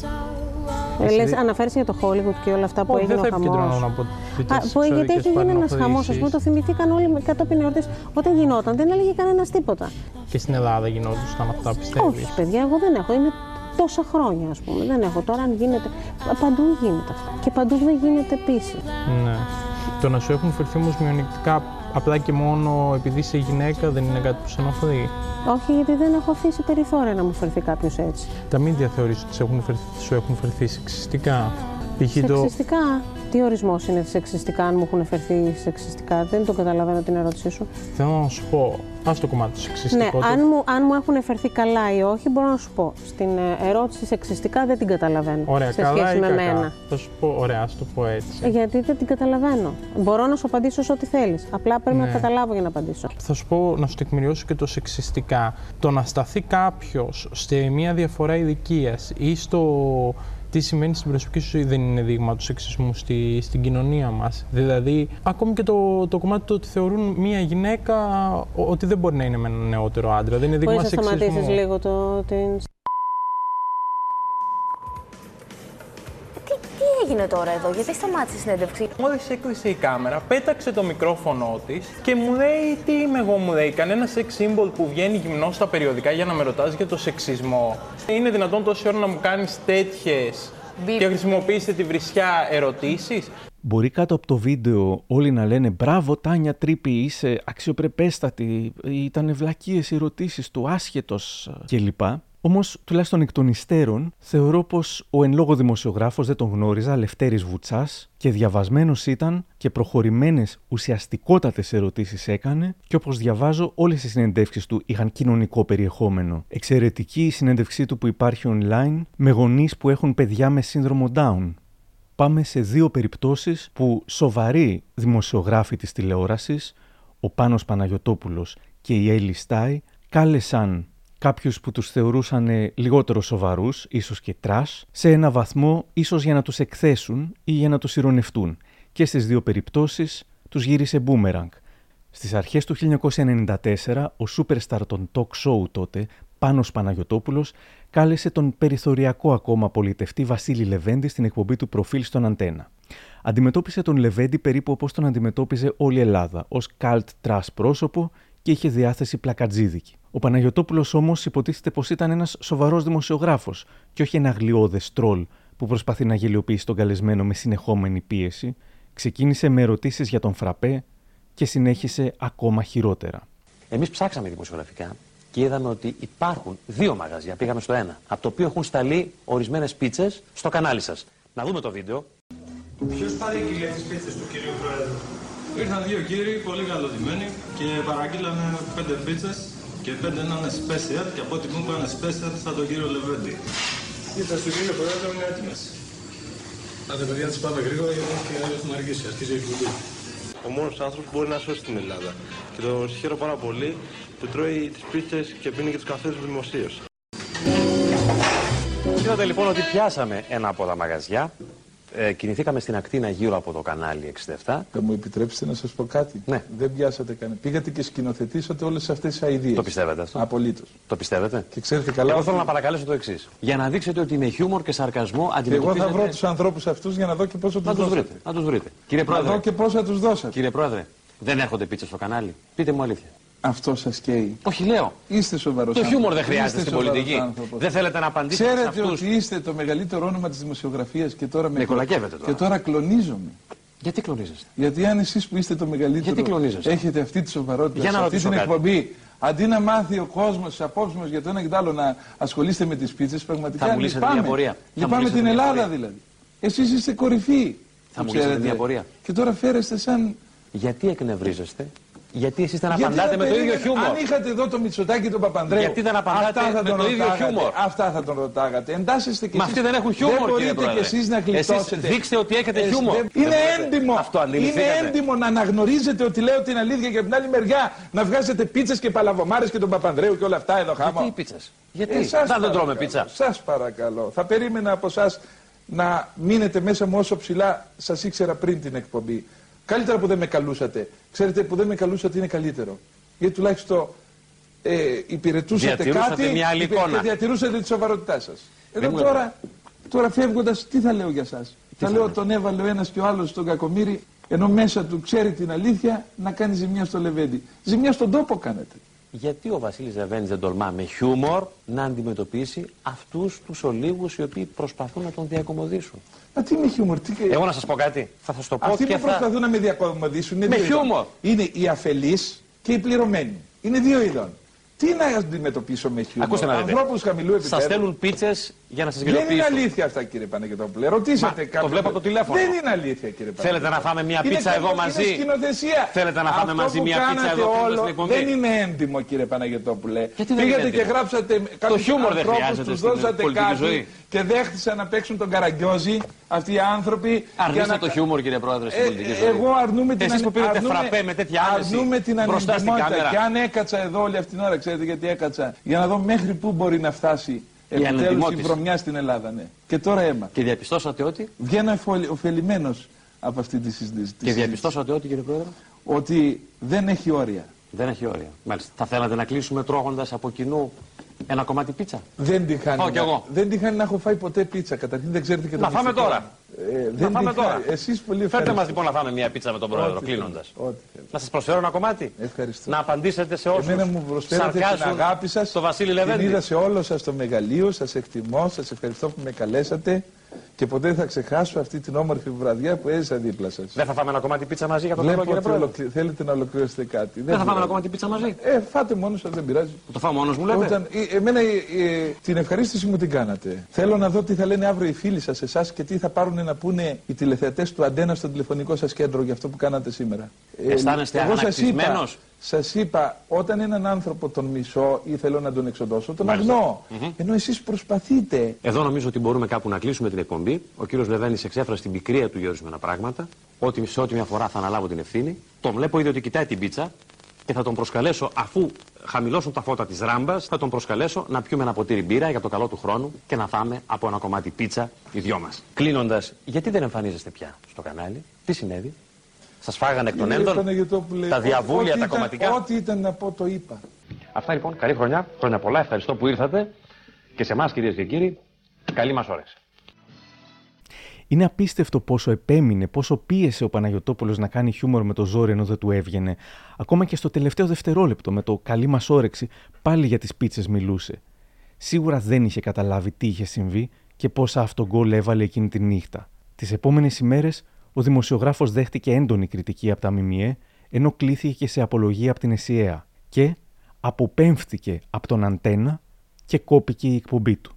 Ε, λες, αναφέρεσαι για το Hollywood και όλα αυτά που Όχι, έγινε δεν ο χαμός. Που, γιατί έχει γίνει ένας χαμός. Α πούμε, το θυμηθήκαν όλοι κατόπιν εορτής. Όταν γινόταν, δεν έλεγε κανένας τίποτα. Και στην Ελλάδα γινόντουσαν αυτά, πιστεύεις; Όχι, παιδιά, εγώ δεν έχω. Είμαι τόσα χρόνια, ας πούμε. Δεν έχω. Τώρα, αν γίνεται. Παντού γίνεται αυτό. Και παντού δεν γίνεται επίση. Ναι. Το να σου έχουν φερθεί όμως μειονεκτικά απλά και μόνο επειδή είσαι γυναίκα δεν είναι κάτι που σε ενοχλεί. Όχι, γιατί δεν έχω αφήσει περιθώρια να μου φερθεί κάποιος έτσι. Τα μίντια θεωρείς ότι έχουν φερθεί, σου έχουν φερθεί σεξιστικά; Σεξιστικά. Τι ορισμός είναι σεξιστικά, αν μου έχουν φερθεί σεξιστικά; Δεν το καταλαβαίνω την ερώτησή σου. Θέλω να σου πω, α το κομμάτι του σεξιστικού. Ναι, αν μου, αν μου έχουν φερθεί καλά ή όχι, μπορώ να σου πω. Στην ε, ερώτηση σεξιστικά δεν την καταλαβαίνω. Ωραία, σε καλά σχέση ή με κακά; μένα. Θα σου πω, ωραία, ας το πω έτσι. Ε, Γιατί δεν την καταλαβαίνω. Μπορώ να σου απαντήσω σε ό,τι θέλεις. Απλά πρέπει Ναι. να καταλάβω για να απαντήσω. Θα σου πω να σου τεκμηριώσω και το σεξιστικά. Το να σταθεί κάποιος σε μια διαφορά ηλικία ή στο τι σημαίνει στην προσωπική σου ζωή δεν είναι δείγμα του σεξισμού στη, στην κοινωνία μας. Δηλαδή, ακόμη και το, το κομμάτι του ότι θεωρούν μια γυναίκα ότι δεν μπορεί να είναι με έναν νεότερο άντρα. Δεν είναι δείγμα Μπορείς να σεξισμού. σταματήσεις λίγο το, την. Τι έγινε τώρα εδώ, γιατί σταμάτησε η συνέντευξη; Μόλις έκλεισε η κάμερα, πέταξε το μικρόφωνο της και μου λέει: Τι είμαι εγώ, μου λέει. Κανένα sex symbol που βγαίνει γυμνός στα περιοδικά για να με ρωτάς για το σεξισμό. Είναι δυνατόν τόση ώρα να μου κάνεις τέτοιες και χρησιμοποιήσετε τη βρισιά ερωτήσεις; Μπορεί κάτω από το βίντεο όλοι να λένε «Μπράβο Τάνια Τρίπη, είσαι αξιοπρεπέστατη, ήταν ευλακίες οι ερωτήσεις του, άσχετος» κλπ. Όμως, τουλάχιστον εκ των υστέρων, θεωρώ πως ο εν λόγω δημοσιογράφος δεν τον γνώριζα, Λευτέρης Βουτσάς, και διαβασμένος ήταν και προχωρημένες ουσιαστικότατες ερωτήσεις έκανε, και όπως διαβάζω, όλες οι συνεντεύξεις του είχαν κοινωνικό περιεχόμενο. Εξαιρετική η συνέντευξή του που υπάρχει online με γονείς που έχουν παιδιά με σύνδρομο Down. πάμε σε δύο περιπτώσεις που σοβαροί δημοσιογράφοι της τηλεόρασης, ο Πάνος Παναγιωτόπουλος και η Έλλη Στάη, κάλεσαν κάποιους που τους θεωρούσαν ε, λιγότερο σοβαρούς, ίσως και trash, σε ένα βαθμό ίσως για να τους εκθέσουν ή για να τους ειρωνευτούν. Και στις δύο περιπτώσεις τους γύρισε μπούμεραγκ. Στις αρχές του 1994, ο superstar των talk show τότε, Πάνος Παναγιωτόπουλος, κάλεσε τον περιθωριακό ακόμα πολιτευτή Βασίλη Λεβέντη στην εκπομπή του προφίλ στον Αντένα. Αντιμετώπισε τον Λεβέντη περίπου όπως τον αντιμετώπιζε όλη η Ελλάδα, ως καλτ trash πρόσωπο και είχε διάθεση πλακατζίδικη. Ο Παναγιωτόπουλος όμως υποτίθεται πως ήταν ένας σοβαρός δημοσιογράφος και όχι ένα γλοιώδες τρολ που προσπαθεί να γελιοποιήσει τον καλεσμένο με συνεχόμενη πίεση, ξεκίνησε με ερωτήσεις για τον φραπέ και συνέχισε ακόμα χειρότερα. Εμείς ψάξαμε δημοσιογραφικά και είδαμε ότι υπάρχουν δύο μαγαζιά. Πήγαμε στο ένα, από το οποίο έχουν σταλεί ορισμένες πίτσες στο κανάλι σας. Να δούμε το βίντεο. Ποιος παρήγγειλε τις πίτσες του κυρίου Πρόεδρου; Ήρθαν δύο κύριοι πολύ καλοδημένοι και παραγγείλανε πέντε πίτσες και πέντε να είναι special και από ό,τι μου είπαν special σαν τον κύριο Λεβέντη. Ήρθα στον κύριο Πρόεδρο είναι έτοιμες. Άντε παιδιά τις πάμε γρήγορα γιατί έχουμε αργήσει, αρχίζει η εκπομπή. Ο μόνος άνθρωπος που μπορεί να σώσει την Ελλάδα. Και τον συγχαίρω πάρα πολύ που τρώει τις πίτσε και πίνει και τους καφές του δημοσίως. Είδατε λοιπόν ότι πιάσαμε ένα από τα μαγαζιά ε, κινηθήκαμε στην ακτίνα γύρω από το κανάλι 67. Θα μου επιτρέψετε να σας πω κάτι; Ναι. Δεν πιάσατε κανένα. Πήγατε και σκηνοθετήσατε όλες αυτές τις αειδίε. Το πιστεύετε αυτό; Απολύτως. Το πιστεύετε; Και ξέρετε καλά. Εγώ θέλω να παρακαλέσω το εξής. Για να δείξετε ότι με χιούμορ και σαρκασμό αντιμετωπίζετε. Και εγώ θα βρω τους ανθρώπους αυτούς για να δω και πόσο τους δώσατε. βρείτε. Να τους βρείτε. Κύριε Πρόεδρε. Να δω και πόσα τους δώσατε. Κύριε Πρόεδρε, δεν έρχονται πίτσες στο κανάλι. Πείτε μου αλήθεια. Αυτό σας καίει. Όχι, λέω. Είστε σοβαρός Το χιούμορ δεν χρειάζεται στην πολιτική. Άνθρωπος. Δεν θέλετε να απαντήσετε Ξέρετε σε αυτούς. ότι είστε το μεγαλύτερο όνομα της δημοσιογραφίας και τώρα με. Με κολακεύετε τώρα. Και τώρα κλονίζομαι. Γιατί κλονίζεστε; Γιατί αν εσείς που είστε το μεγαλύτερο. Γιατί κλονίζεστε; Έχετε αυτή τη σοβαρότητα Για να σε αυτή ρωτήσω την κάτι. εκπομπή. Αντί να μάθει ο κόσμος τις απόψεις μας για το ένα και το άλλο να ασχολείστε με τις πίτσες, πραγματικά Θα μου λύσετε λυπάμαι. μια πορεία. Θα μου Λυπάμαι λύσετε την μια Ελλάδα πορεία. δηλαδή. Εσείς είστε κορυφή. Θα μου το λύσετε ξέρετε. μια πορεία. Και τώρα φέρεστε σαν. Γιατί εκνευρίζεστε; Γιατί εσείς δεν Γιατί απαντάτε δεν με το ίδιο περίμενα- χιούμορ; Αν είχατε εδώ το Μητσοτάκι και τον Παπανδρέου. Γιατί δεν απαντάτε αυτά θα με τον το ίδιο ρωτάγατε. χιούμορ; Αυτά θα τον ρωτάγατε. Εντάσσεστε και Μα εσείς. αυτοί δεν έχουν χιούμορ, Δεν κύριε μπορείτε Πρόεδρε. κι εσείς να Εσείς γλιτώσετε. δείξτε ότι έχετε Εσείς χιούμορ. δεν- Δεν Είναι μπορείτε. έντιμο. Αυτό Είναι αντιληφθήκατε. έντιμο να αναγνωρίζετε ότι λέω την αλήθεια και από την άλλη μεριά να βγάζετε πίτσες και παλαβομάρες και τον Παπανδρέου και όλα αυτά εδώ χάμα. Γιατί οι πίτσες; Γιατί; Ε, σας Να δεν τρώμε παρακαλώ. πίτσα. Σας παρακαλώ. Θα περίμενα από εσά να μείνετε μέσα μου όσο ψηλά σας ήξερα πριν την εκπομπή. Καλύτερα που δεν με καλούσατε. Ξέρετε που δεν με καλούσατε είναι καλύτερο. Γιατί τουλάχιστον ε, υπηρετούσατε Διατηρούσατε κάτι μια άλλη υπε- εικόνα. και διατηρούσατε τη σοβαρότητά σας. Εδώ μου τώρα, τώρα φεύγοντας τι θα λέω για σας; Θα θα λέω λέτε. τον έβαλε ο ένας και ο άλλος στον κακομύρι ενώ μέσα του ξέρει την αλήθεια να κάνει ζημιά στο λεβέντι. Ζημιά στον τόπο κάνετε. Γιατί ο Βασίλης Ρεβένη δεν τολμά με χιούμορ να αντιμετωπίσει αυτούς τους ολίγους οι οποίοι προσπαθούν να τον διακομωδήσουν; Μα τι με χιούμορ, τι... Εγώ να σας πω κάτι. Θα σας το πω Αυτοί και που θα. προσπαθούν να με διακομωδήσουν είναι Με δύο ειδών. χιούμορ. Είναι οι αφελείς και οι πληρωμένοι. Είναι δύο ειδών. Τι να αντιμετωπίσω με χιούμορ; Ακούστε να δείτε. Ανθρώπους χαμηλού επίπεδου. Σα στέλνουν πίτσες για να σας Δεν είναι γελιοποιήσουν. αλήθεια αυτά κύριε Παναγιώτοπουλε. Ρωτήσατε Μα, κάποιον. το βλέπω από το τηλέφωνο. Δεν είναι αλήθεια κύριε Παναγιώτοπουλε. Θέλετε να φάμε μια Είναι πίτσα εδώ καμία- μαζί; Είναι σκηνοθεσία. Θέλετε να φάμε Αυτό μαζί που μια πίτσα κάνατε εδώ κλείνοντας όλο την εκπομπή. Δεν είναι έντιμο κύριε Παναγιώτοπουλε. Γιατί δεν Πήγατε είναι και έντιμο; γράψατε κάποιους χιούμορ δεν ανθρώπους, χρειάζεται τους στην δώσατε πολιτική κάτι ζωή. και δέχτησαν να παίξουν τον Καραγκιόζη αυτοί οι άνθρωποι. για Αρνείστε να- το χιούμορ, κύριε Πρόεδρε, στην ε, πολιτική ε, ζωή. Εγώ αρνούμαι την Εσείς που πήρατε αρνούμαι- φραπέ με τέτοια άνεση αρνούμαι την μπροστά στην ανεκτιμότητα. κάμερα. Και αν έκατσα εδώ όλη αυτή την ώρα, ξέρετε γιατί έκατσα; Για να δω μέχρι πού μπορεί να φτάσει επιτέλους η ανετιμότηση. βρωμιά στην Ελλάδα. Ναι. Και τώρα αίμα. Και διαπιστώσατε ότι; Βγαίνω ωφελημένος από αυτή τη συζήτηση. Και διαπιστώσατε ότι, κύριε Πρόεδρε; Ότι δεν έχει όρια. Δεν έχει όρια. Μάλιστα. Θα θέλατε να κλείσουμε τρώγοντας από κοινού ένα κομμάτι πίτσα; Δεν τη χάνει. Πάω κι να- εγώ. Δεν τη χάνει να έχω φάει ποτέ πίτσα. Καταρχήν δεν ξέρετε και το Να φάμε μυστικό. τώρα. Ε, Να δεν φάμε τη τώρα. χάνει. Εσείς πολύ Φέρτε ευχαριστώ. μας λοιπόν να φάμε μια πίτσα με τον Πρόεδρο, Ό,τι κλείνοντας. θέλετε, ό,τι θέλετε. Να σας προσφέρω ένα κομμάτι. Ευχαριστώ. Να απαντήσετε σε όσους Εμένα μου προσφέρετε την σαρκάζουν αγάπη σας. το Βασίλη Την Λεβέντη. είδα σε όλο σας το μεγαλείο, σας εκτιμώ, σας ευχαριστώ που με καλέσατε και ποτέ δεν θα ξεχάσω αυτή την όμορφη βραδιά που έζησα δίπλα σας. Δεν θα φάμε ένα κομμάτι πίτσα μαζί για τον Βλέπω λόγο, κύριε ότι Πρόεδρε; ολοκλη- θέλετε να ολοκληρώσετε κάτι. Δεν θα φάμε ένα πειράζει. κομμάτι πίτσα μαζί; Ε, φάτε μόνος σας, δεν πειράζει. Το φάω μόνος μου, λέτε; Όταν, ε, εμένα ε, ε, την ευχαρίστηση μου την κάνατε. Θέλω να δω τι θα λένε αύριο οι φίλοι σας, εσάς και τι θα πάρουν να πούνε οι τηλεθεατές του Αντένα στο τηλεφωνικό σας κέντρο για αυτό που κάνατε σήμερα. Αισθάνεστε εγώ σας είπα, αγανακτισμένος; σας είπα, όταν έναν άνθρωπο τον μισώ ή θέλω να τον εξοντώσω, τον Μάλιστα. αγνώ. Μμμ. Ενώ εσείς προσπαθείτε. Εδώ νομίζω ότι μπορούμε κάπου να κλείσουμε την εκπομπή. εκπομπή. Ο κύριος Λεβένης εξέφρασε την πικρία του για ορισμένα πράγματα. Ότι σε ό,τι μια φορά θα αναλάβω την ευθύνη. Τον βλέπω ήδη ότι κοιτάει την πίτσα και θα τον προσκαλέσω αφού χαμηλώσουν τα φώτα της ράμπας, θα τον προσκαλέσω να πιούμε ένα ποτήρι μπύρα για το καλό του χρόνου και να φάμε από ένα κομμάτι πίτσα οι δυο μας. Κλείνοντας, γιατί δεν εμφανίζεστε πια στο κανάλι, τι συνέβη, σας φάγανε εκ των Κύριε έντων, Παναγιωτόπουλε, τα ό- διαβούλια, ό,τι τα ήταν- κομματικά. Ό,τι ήταν να πω το είπα. Αυτά λοιπόν, καλή χρονιά, χρόνια πολλά, ευχαριστώ που ήρθατε και σε εμάς κυρίες και κύριοι, καλή μας όρεξη. Είναι απίστευτο πόσο επέμεινε, πόσο πίεσε ο Παναγιοτόπουλο να κάνει χιούμορ με το ζόρι ενώ δεν του έβγαινε. Ακόμα και στο τελευταίο δευτερόλεπτο, με το καλή μας όρεξη, πάλι για τις πίτσες μιλούσε. Σίγουρα δεν είχε καταλάβει τι είχε συμβεί και πόσα αυτογκόλ έβαλε εκείνη τη νύχτα. Τις επόμενες ημέρες, ο δημοσιογράφος δέχτηκε έντονη κριτική από τα ΜΜΕ, ενώ κλήθηκε και σε απολογία από την ΕΣΥΑ. Και αποπέμφθηκε από τον Αντένα και κόπηκε η εκπομπή του.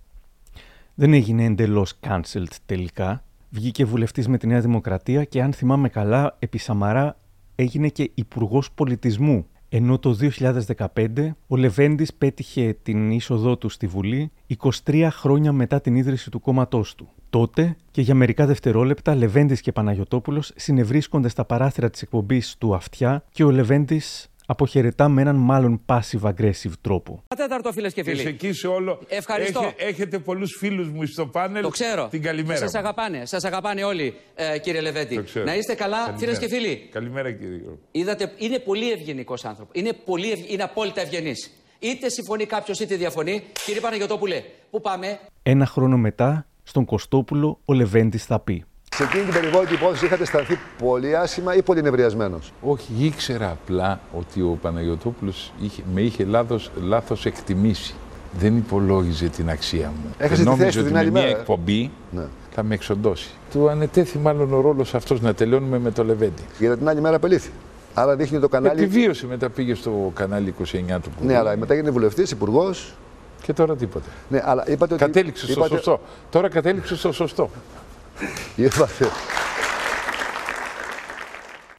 Δεν έγινε εντελώς cancelled τελικά. Βγήκε βουλευτής με τη Νέα Δημοκρατία και, αν θυμάμαι καλά, επί Σαμαρά έγινε και υπουργός πολιτισμού. Ενώ το 2015 ο Λεβέντης πέτυχε την είσοδό του στη Βουλή 23 χρόνια μετά την ίδρυση του κόμματός του. Τότε και για μερικά δευτερόλεπτα Λεβέντης και Παναγιωτόπουλος συνευρίσκονται στα παράθυρα της εκπομπής του Αυτιά και ο Λεβέντης αποχαιρετά με έναν μάλλον passive-aggressive τρόπο. Τέταρτο, φίλες και φίλοι. Είσαι εκεί σε όλο. Ευχαριστώ. Έχε- έχετε πολλούς φίλους μου στο πάνελ. Το ξέρω. Την καλημέρα. Σας μου. αγαπάνε. Σας αγαπάνε όλοι, ε, κύριε Λεβέντη. Το ξέρω. Να είστε καλά, φίλες Καλημέρα. και φίλοι. Καλημέρα, κύριε Γιώργο. Είδατε, είναι πολύ ευγενικός άνθρωπο. Είναι, πολύ ευγ... είναι απόλυτα ευγενής. Είτε συμφωνεί κάποιος είτε διαφωνεί. Κύριε Παναγιοτόπουλε, πού πάμε; Ένα χρόνο μετά, στον Κωστόπουλο, ο Λεβέντης θα πει Σε εκείνη την περιβόητη υπόθεση είχατε αισθανθεί πολύ άσχημα ή πολύ νευριασμένος; Όχι, ήξερα απλά ότι ο Παναγιωτόπουλος είχε, με είχε λάθος, λάθος εκτιμήσει. Δεν υπολόγιζε την αξία μου. Έχασε Και τη νόμιζε θέση του ότι την με άλλη μια μέρα. ε; εκπομπή Ναι. θα με εξοντώσει. Του ανετέθη μάλλον ο ρόλος αυτός να τελειώνουμε με το Λεβέντι. Γιατί την άλλη μέρα απελήθη. Άρα δείχνει το κανάλι. Επιβίωσε μετά πήγε στο κανάλι 29 του Ναι, αλλά μετά έγινε βουλευτής, υπουργός. Και τώρα τίποτα. Ναι, αλλά είπατε ότι. Κατέληξε στο είπατε- σωστό. Τώρα κατέληξε στο σωστό. Είπατε.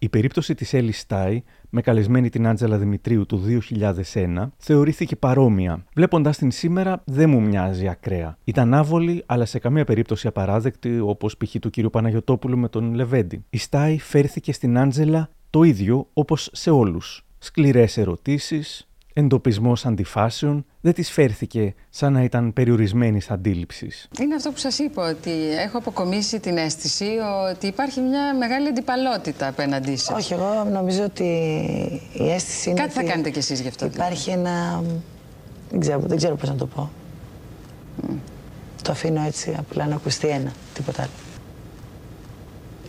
Η περίπτωση της Έλλης Στάι, με καλεσμένη την Άντζελα Δημητρίου του 2001, θεωρήθηκε παρόμοια. Βλέποντας την σήμερα, δεν μου μοιάζει ακραία. Ήταν άβολη, αλλά σε καμία περίπτωση απαράδεκτη, όπως π.χ. του κ. Παναγιωτόπουλου με τον Λεβέντη. Η Στάι φέρθηκε στην Άντζελα το ίδιο όπως σε όλους. Σκληρές ερωτήσεις, εντοπισμός αντιφάσεων, δεν της φέρθηκε σαν να ήταν περιορισμένης αντίληψης. Είναι αυτό που σας είπα, ότι έχω αποκομίσει την αίσθηση ότι υπάρχει μια μεγάλη αντιπαλότητα απέναντί σας. Όχι, εγώ νομίζω ότι η αίσθηση είναι Κάτι θα ότι κάνετε κι εσείς γι' αυτό. δηλαδή. Υπάρχει ένα... Δεν ξέρω, δεν ξέρω πώς να το πω. Το αφήνω έτσι, απλά να ακουστεί ένα, τίποτα άλλο.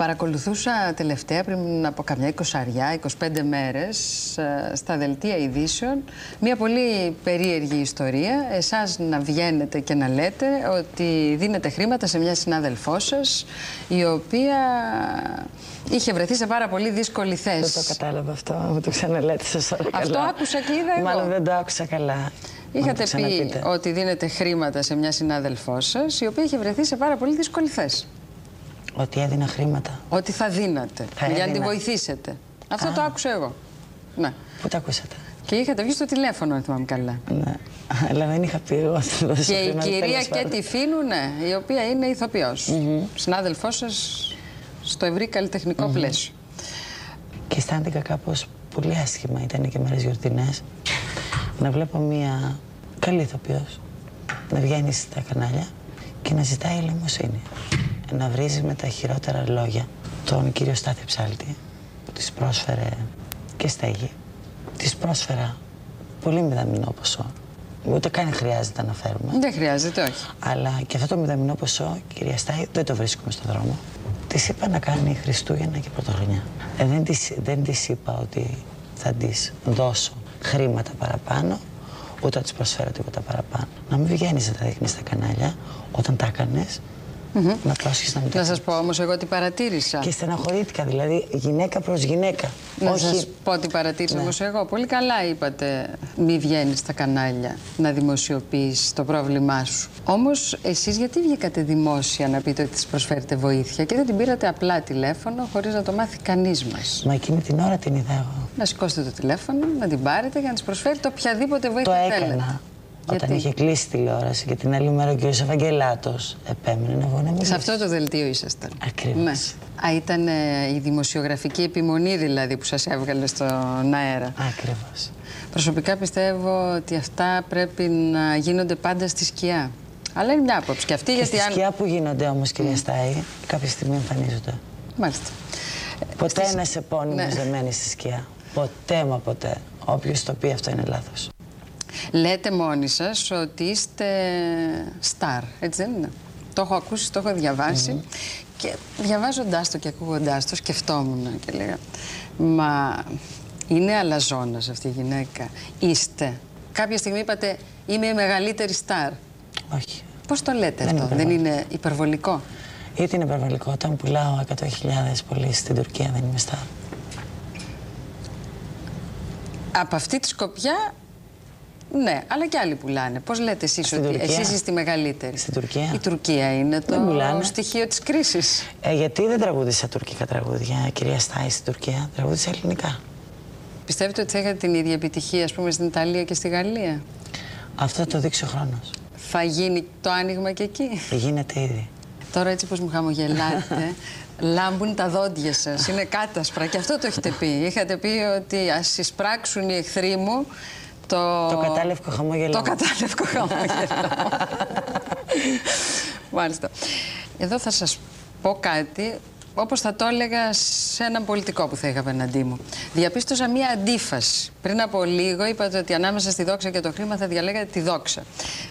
Παρακολουθούσα τελευταία πριν από καμιά εικοσαριά, 25 μέρες ε, στα δελτία ειδήσεων μια πολύ περίεργη ιστορία. Εσάς να βγαίνετε και να λέτε ότι δίνετε χρήματα σε μια συνάδελφό σας η οποία είχε βρεθεί σε πάρα πολύ δύσκολη θέση. Δεν το κατάλαβα αυτό, μου το ξαναλέτε σας τώρα Αυτό καλά. άκουσα και είδα εγώ. Μάλλον δεν το άκουσα καλά. Είχατε Να το πει ξαναπείτε. ότι δίνετε χρήματα σε μια συνάδελφό σας η οποία είχε βρεθεί σε πάρα πολύ δύσκολη θέση. Ότι έδινα χρήματα. Ότι θα δίνατε Θα για να έδινα. τη βοηθήσετε. Αυτό το άκουσα εγώ. Ναι. Πού το ακούσατε; Και είχατε βγει στο τηλέφωνο, αν θυμάμαι καλά. Ναι. *laughs* Αλλά δεν είχα πει εγώ. ότι θα δώσω Και η χρήματα, κυρία τέλος πάντων. Κέτη Φίνου, ναι, η οποία είναι ηθοποιός. Συνάδελφός σας στο ευρύ καλλιτεχνικό Μμμ. πλαίσιο. Και αισθάνθηκα κάπως πολύ άσχημα, ήταν και μέρες γιορτινές, να βλέπω μια καλή ηθοποιός να βγαίνει στα κανάλια και να ζητάει ελεημοσύνη. Να βρίζει με τα χειρότερα λόγια τον κύριο Στάθη Ψάλτη που της πρόσφερε και στέγη. Της πρόσφερα πολύ μηδαμινό ποσό. Ούτε καν χρειάζεται να φέρουμε. Δεν χρειάζεται, όχι. Αλλά και αυτό το μηδαμινό ποσό, κυρία Στάι, δεν το βρίσκουμε στον δρόμο. Της είπα να κάνει Χριστούγεννα και Πρωτοχρονιά. Ε, δεν της δεν της είπα ότι θα της δώσω χρήματα παραπάνω, ούτε θα της προσφέρω τίποτα παραπάνω. Να μην βγαίνεις να τα δείχνεις στα κανάλια όταν τα έκανες, να πρόσχεσαι να μην τα Να σας πω όμως εγώ τι παρατήρησα. Και στεναχωρήθηκα, δηλαδή γυναίκα προς γυναίκα. Να Όχι- σας πω τι παρατήρησα Ναι. όμως εγώ. Πολύ καλά είπατε μη βγαίνεις στα κανάλια να δημοσιοποιείς το πρόβλημά σου. Όμως εσείς γιατί βγήκατε δημόσια να πείτε ότι της προσφέρετε βοήθεια και δεν την πήρατε απλά τηλέφωνο χωρίς να το μάθει κανείς μας; Μα εκείνη την ώρα την είδα εγώ. Να σηκώσετε το τηλέφωνο, να την πάρετε για να της προσφέρετε οποιαδήποτε βοήθεια Το θέλετε. Έκανα. Όταν Γιατί; είχε κλείσει τηλεόραση και την άλλη μέρα ο κ. Ευαγγελάτος επέμενε να βγω να μιλήσω. Σε αυτό το δελτίο ήσασταν. Ακριβώς. Ναι. Α, ήταν ε, η δημοσιογραφική επιμονή δηλαδή που σας έβγαλε στον αέρα. Ακριβώς. Προσωπικά πιστεύω ότι αυτά πρέπει να γίνονται πάντα στη σκιά. Αλλά είναι μια άποψη και αυτή Και γιατί στη αν... σκιά που γίνονται όμως, κυρία Στάι, κάποια στιγμή εμφανίζονται. Μάλιστα. Ποτέ Στις- ένα επώνυμο Ναι. δεν μένει στη σκιά. Ποτέ μα ποτέ. Όποιος το πει αυτό είναι λάθος. Λέτε μόνοι σας ότι είστε στάρ, έτσι δεν είναι; Το έχω ακούσει, το έχω διαβάσει και διαβάζοντάς το και ακούγοντάς το σκεφτόμουν και λέγα Μα είναι αλαζόνας αυτή η γυναίκα. Είστε. Κάποια στιγμή είπατε είμαι η μεγαλύτερη στάρ. Όχι. Πώς το λέτε Δεν είναι αυτό, δεν υπερβολικό. είναι υπερβολικό; Είτε είναι υπερβολικό, όταν πουλάω 100.000 πωλήσει στην Τουρκία δεν είμαι στάρ. Από αυτή τη σκοπιά, ναι, αλλά και άλλοι πουλάνε. Πώς λέτε εσείς Στην ότι Τουρκία; εσείς είστε η μεγαλύτερη. Στην Τουρκία. Η Τουρκία είναι το Δεν πουλάνε. στοιχείο της κρίσης. Ε, γιατί δεν τραγούδισα τουρκικά τραγούδια, κυρία Στάι στην Τουρκία; Τραγούδισα ελληνικά. Πιστεύετε ότι θα είχατε την ίδια επιτυχία, ας πούμε, στην Ιταλία και στη Γαλλία; Αυτό θα το δείξει ο χρόνος. Θα γίνει το άνοιγμα και εκεί; Γίνεται ήδη. Τώρα έτσι πως μου χαμογελάτε, *laughs* λάμπουν τα δόντια σας. Είναι κάτασπρα και αυτό το έχετε πει. Είχατε πει ότι ας εισπράξουν οι εχθροί μου το... Το κατάλευκο χαμόγελό. Το κατάλευκο χαμόγελο. Μάλιστα. Εδώ θα σας πω κάτι όπως θα το έλεγα σε έναν πολιτικό που θα είχα απέναντί μου. Διαπίστωσα μία αντίφαση. Πριν από λίγο είπατε ότι ανάμεσα στη δόξα και το χρήμα θα διαλέγατε τη δόξα.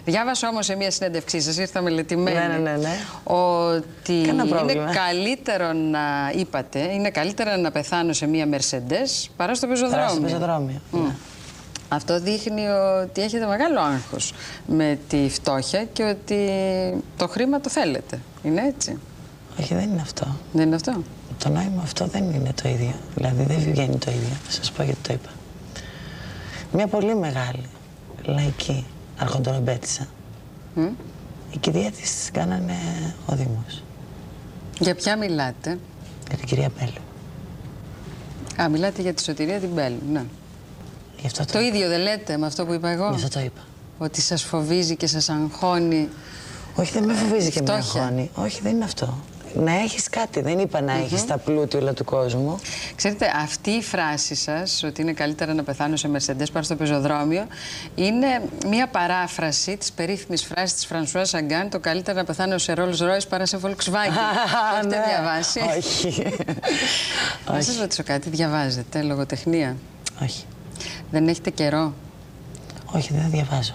Διάβασα όμως σε μία συνέντευξή σας, ήρθα μελετημένη, Ναι, ναι, ναι, ναι. ότι Κανένα είναι πρόβλημα. καλύτερο να, είπατε, είναι καλύτερα να πεθάνω σε μία Mercedes παρά στο πεζοδρόμιο. Παρά στο πεζοδρόμιο, Μμ. Αυτό δείχνει ότι έχετε μεγάλο άγχος με τη φτώχεια και ότι το χρήμα το θέλετε. Είναι έτσι. Όχι, δεν είναι αυτό. Δεν είναι αυτό; Το νόημα αυτό δεν είναι το ίδιο. Δηλαδή δεν βγαίνει το ίδιο. Θα σας πω γιατί το είπα. Μια πολύ μεγάλη λαϊκή αρχοντορομπέτησα. Μμ. Η κηδεία της κάνανε ο Δήμος. Για ποια μιλάτε; Για την κυρία Μπέλου. Α, μιλάτε για τη σωτηρία την Μπέλου, ναι. Γι' αυτό το, Το ίδιο δεν λέτε με αυτό που είπα εγώ; Γι' αυτό το είπα. Ότι σας φοβίζει και σας αγχώνει. Όχι, δεν με φοβίζει και με φτώχεια. αγχώνει. Όχι, δεν είναι αυτό. Να έχεις κάτι. Δεν είπα να έχεις τα πλούτη όλα του κόσμου. Ξέρετε, αυτή η φράση σας, ότι είναι καλύτερα να πεθάνω σε Mercedes παρά στο πεζοδρόμιο, είναι μια παράφραση της περίφημης φράσης της Φρανσουά Σαγκάν, το καλύτερα να πεθάνω σε Rolls Royce παρά σε Volkswagen. Το *laughs* έχετε Ναι. διαβάσει; Όχι. Να σας ρωτήσω κάτι, διαβάζετε λογοτεχνία; Όχι. Δεν έχετε καιρό; Όχι, δεν διαβάζω.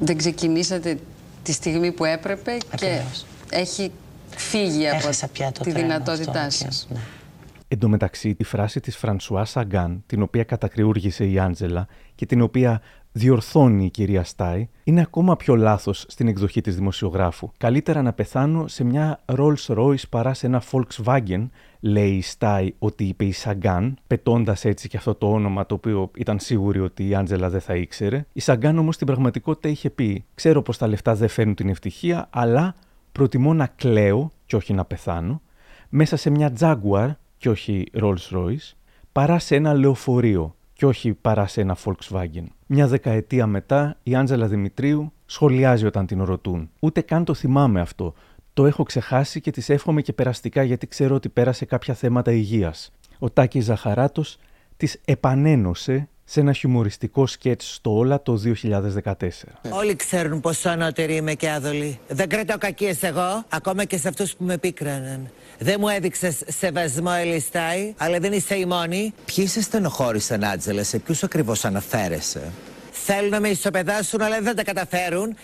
Δεν ξεκινήσατε τη στιγμή που έπρεπε Ακριβώς. και έχει φύγει από Έχασα πια το τη τρένο δυνατότητά αυτό, σας. ναι. Εν τω μεταξύ, τη φράση της Φρανσουάζ Σαγκάν, την οποία κατακρεούργησε η Άντζελα και την οποία διορθώνει η κυρία Στάη, είναι ακόμα πιο λάθος στην εκδοχή της δημοσιογράφου. Καλύτερα να πεθάνω σε μια Rolls Royce παρά σε ένα Volkswagen, λέει η Στάη ότι είπε η Σαγκάν, πετώντας έτσι και αυτό το όνομα το οποίο ήταν σίγουρη ότι η Άντζελα δεν θα ήξερε. Η Σαγκάν όμως στην πραγματικότητα είχε πει: Ξέρω πως τα λεφτά δεν φέρνουν την ευτυχία, αλλά προτιμώ να κλαίω και όχι να πεθάνω μέσα σε μια Jaguar και όχι Rolls Royce, παρά σε ένα λεωφορείο και όχι παρά σε ένα Volkswagen. Μια δεκαετία μετά, η Άντζελα Δημητρίου σχολιάζει όταν την ρωτούν. Ούτε καν το θυμάμαι αυτό. Το έχω ξεχάσει και της εύχομαι και περαστικά γιατί ξέρω ότι πέρασε κάποια θέματα υγείας. Ο Τάκης Ζαχαράτος της επανένωσε σε ένα χιουμοριστικό σκέτς στο Όλα το 2014. Όλοι ξέρουν πόσο ανώτερη είμαι και άδολη. Δεν κρατάω κακίες εγώ, ακόμα και σε αυτούς που με πίκραναν. Δεν μου έδειξες σεβασμό, Ελιστάη, αλλά δεν είσαι η μόνη. Ποιοι σε στενοχώρησαν, Άτζελα, σε ποιους ακριβώς αναφέρεσαι; Θέλουν να με ισοπεδάσουν, αλλά δεν τα καταφέρουν.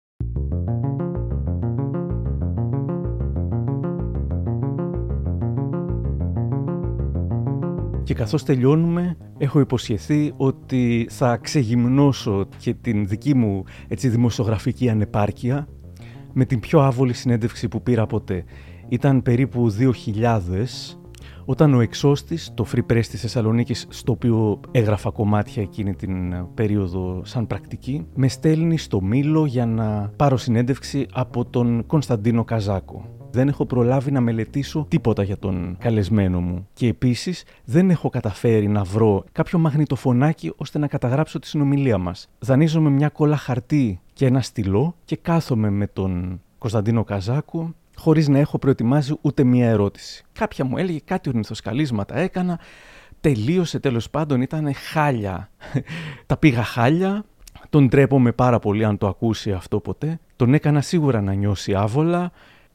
Και καθώς τελειώνουμε, έχω υποσχεθεί ότι θα ξεγυμνώσω και την δική μου έτσι, δημοσιογραφική ανεπάρκεια με την πιο άβολη συνέντευξη που πήρα ποτέ. Ήταν περίπου 2000, όταν ο εξώστης, το Free Press της Θεσσαλονίκης, στο οποίο έγραφα κομμάτια εκείνη την ε, περίοδο σαν πρακτική, με στέλνει στο Μήλο για να πάρω συνέντευξη από τον Κωνσταντίνο Καζάκο. Δεν έχω προλάβει να μελετήσω τίποτα για τον καλεσμένο μου. Και επίσης δεν έχω καταφέρει να βρω κάποιο μαγνητοφωνάκι ώστε να καταγράψω τη συνομιλία μας. Δανείζομαι μια κόλλα χαρτί και ένα στυλό και κάθομαι με τον Κωνσταντίνο Καζάκο χωρίς να έχω προετοιμάσει ούτε μία ερώτηση. Κάποια μου έλεγε κάτι ορνηθοσκαλίσματα έκανα, τελείωσε τέλος πάντων, ήταν χάλια. *laughs* Τα πήγα χάλια, τον τρέπομαι πάρα πολύ αν το ακούσει αυτό ποτέ. Τον έκανα σίγουρα να νιώσει άβολα.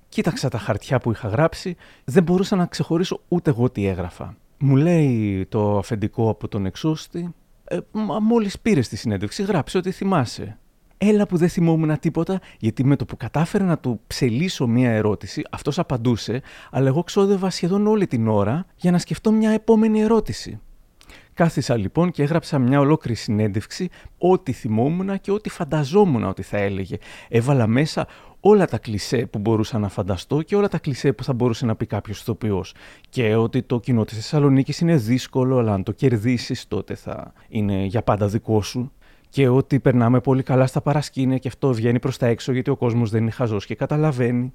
Κοίταξα τα χαρτιά που είχα γράψει. Δεν μπορούσα να ξεχωρίσω ούτε εγώ τι έγραφα. Μου λέει το αφεντικό από τον εξώστη. Ε, μα μόλις πήρες τη συνέντευξη γράψε ότι θυμάσαι. Έλα που δεν θυμόμουν τίποτα, γιατί με το που κατάφερα να του ψελίσω μία ερώτηση, αυτός απαντούσε, αλλά εγώ ξόδευα σχεδόν όλη την ώρα για να σκεφτώ μια επόμενη ερώτηση. Κάθισα λοιπόν και έγραψα μια ολόκληρη συνέντευξη, ό,τι θυμόμουν και ό,τι φανταζόμουν ότι θα έλεγε. Έβαλα μέσα όλα τα κλισέ που μπορούσα να φανταστώ και όλα τα κλισέ που θα μπορούσε να πει κάποιος ηθοποιός. Και ότι το κοινό της Θεσσαλονίκης είναι δύσκολο, αλλά αν το κερδίσεις, τότε θα είναι για πάντα δικό σου και ότι περνάμε πολύ καλά στα παρασκήνια και αυτό βγαίνει προς τα έξω γιατί ο κόσμος δεν είναι χαζός και καταλαβαίνει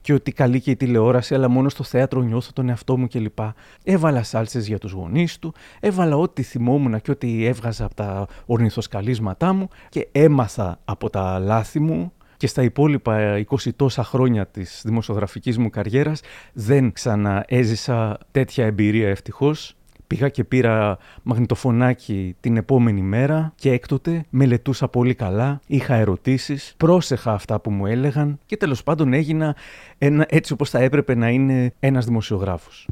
και ότι καλή και η τηλεόραση, αλλά μόνο στο θέατρο νιώθω τον εαυτό μου κλπ. Έβαλα σάλτσες για τους γονείς του, έβαλα ό,τι θυμόμουν και ό,τι έβγαζα από τα ορνηθοσκαλίσματά μου και έμαθα από τα λάθη μου και στα υπόλοιπα 20 τόσα χρόνια της δημοσιογραφικής μου καριέρας δεν ξαναέζησα τέτοια εμπειρία ευτυχώς Πήγα και πήρα μαγνητοφωνάκι την επόμενη μέρα και έκτοτε μελετούσα πολύ καλά, είχα ερωτήσεις, πρόσεχα αυτά που μου έλεγαν και τέλος πάντων έγινα ένα, έτσι όπως θα έπρεπε να είναι ένας δημοσιογράφος.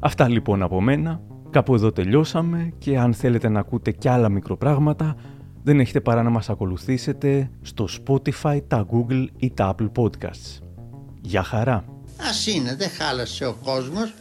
Αυτά λοιπόν από μένα. Κάπου εδώ τελειώσαμε και αν θέλετε να ακούτε κι άλλα μικροπράγματα δεν έχετε παρά να μας ακολουθήσετε στο Spotify, τα Google ή τα Apple Podcasts. Γεια χαρά! Ας είναι, δεν χάλασε ο κόσμος.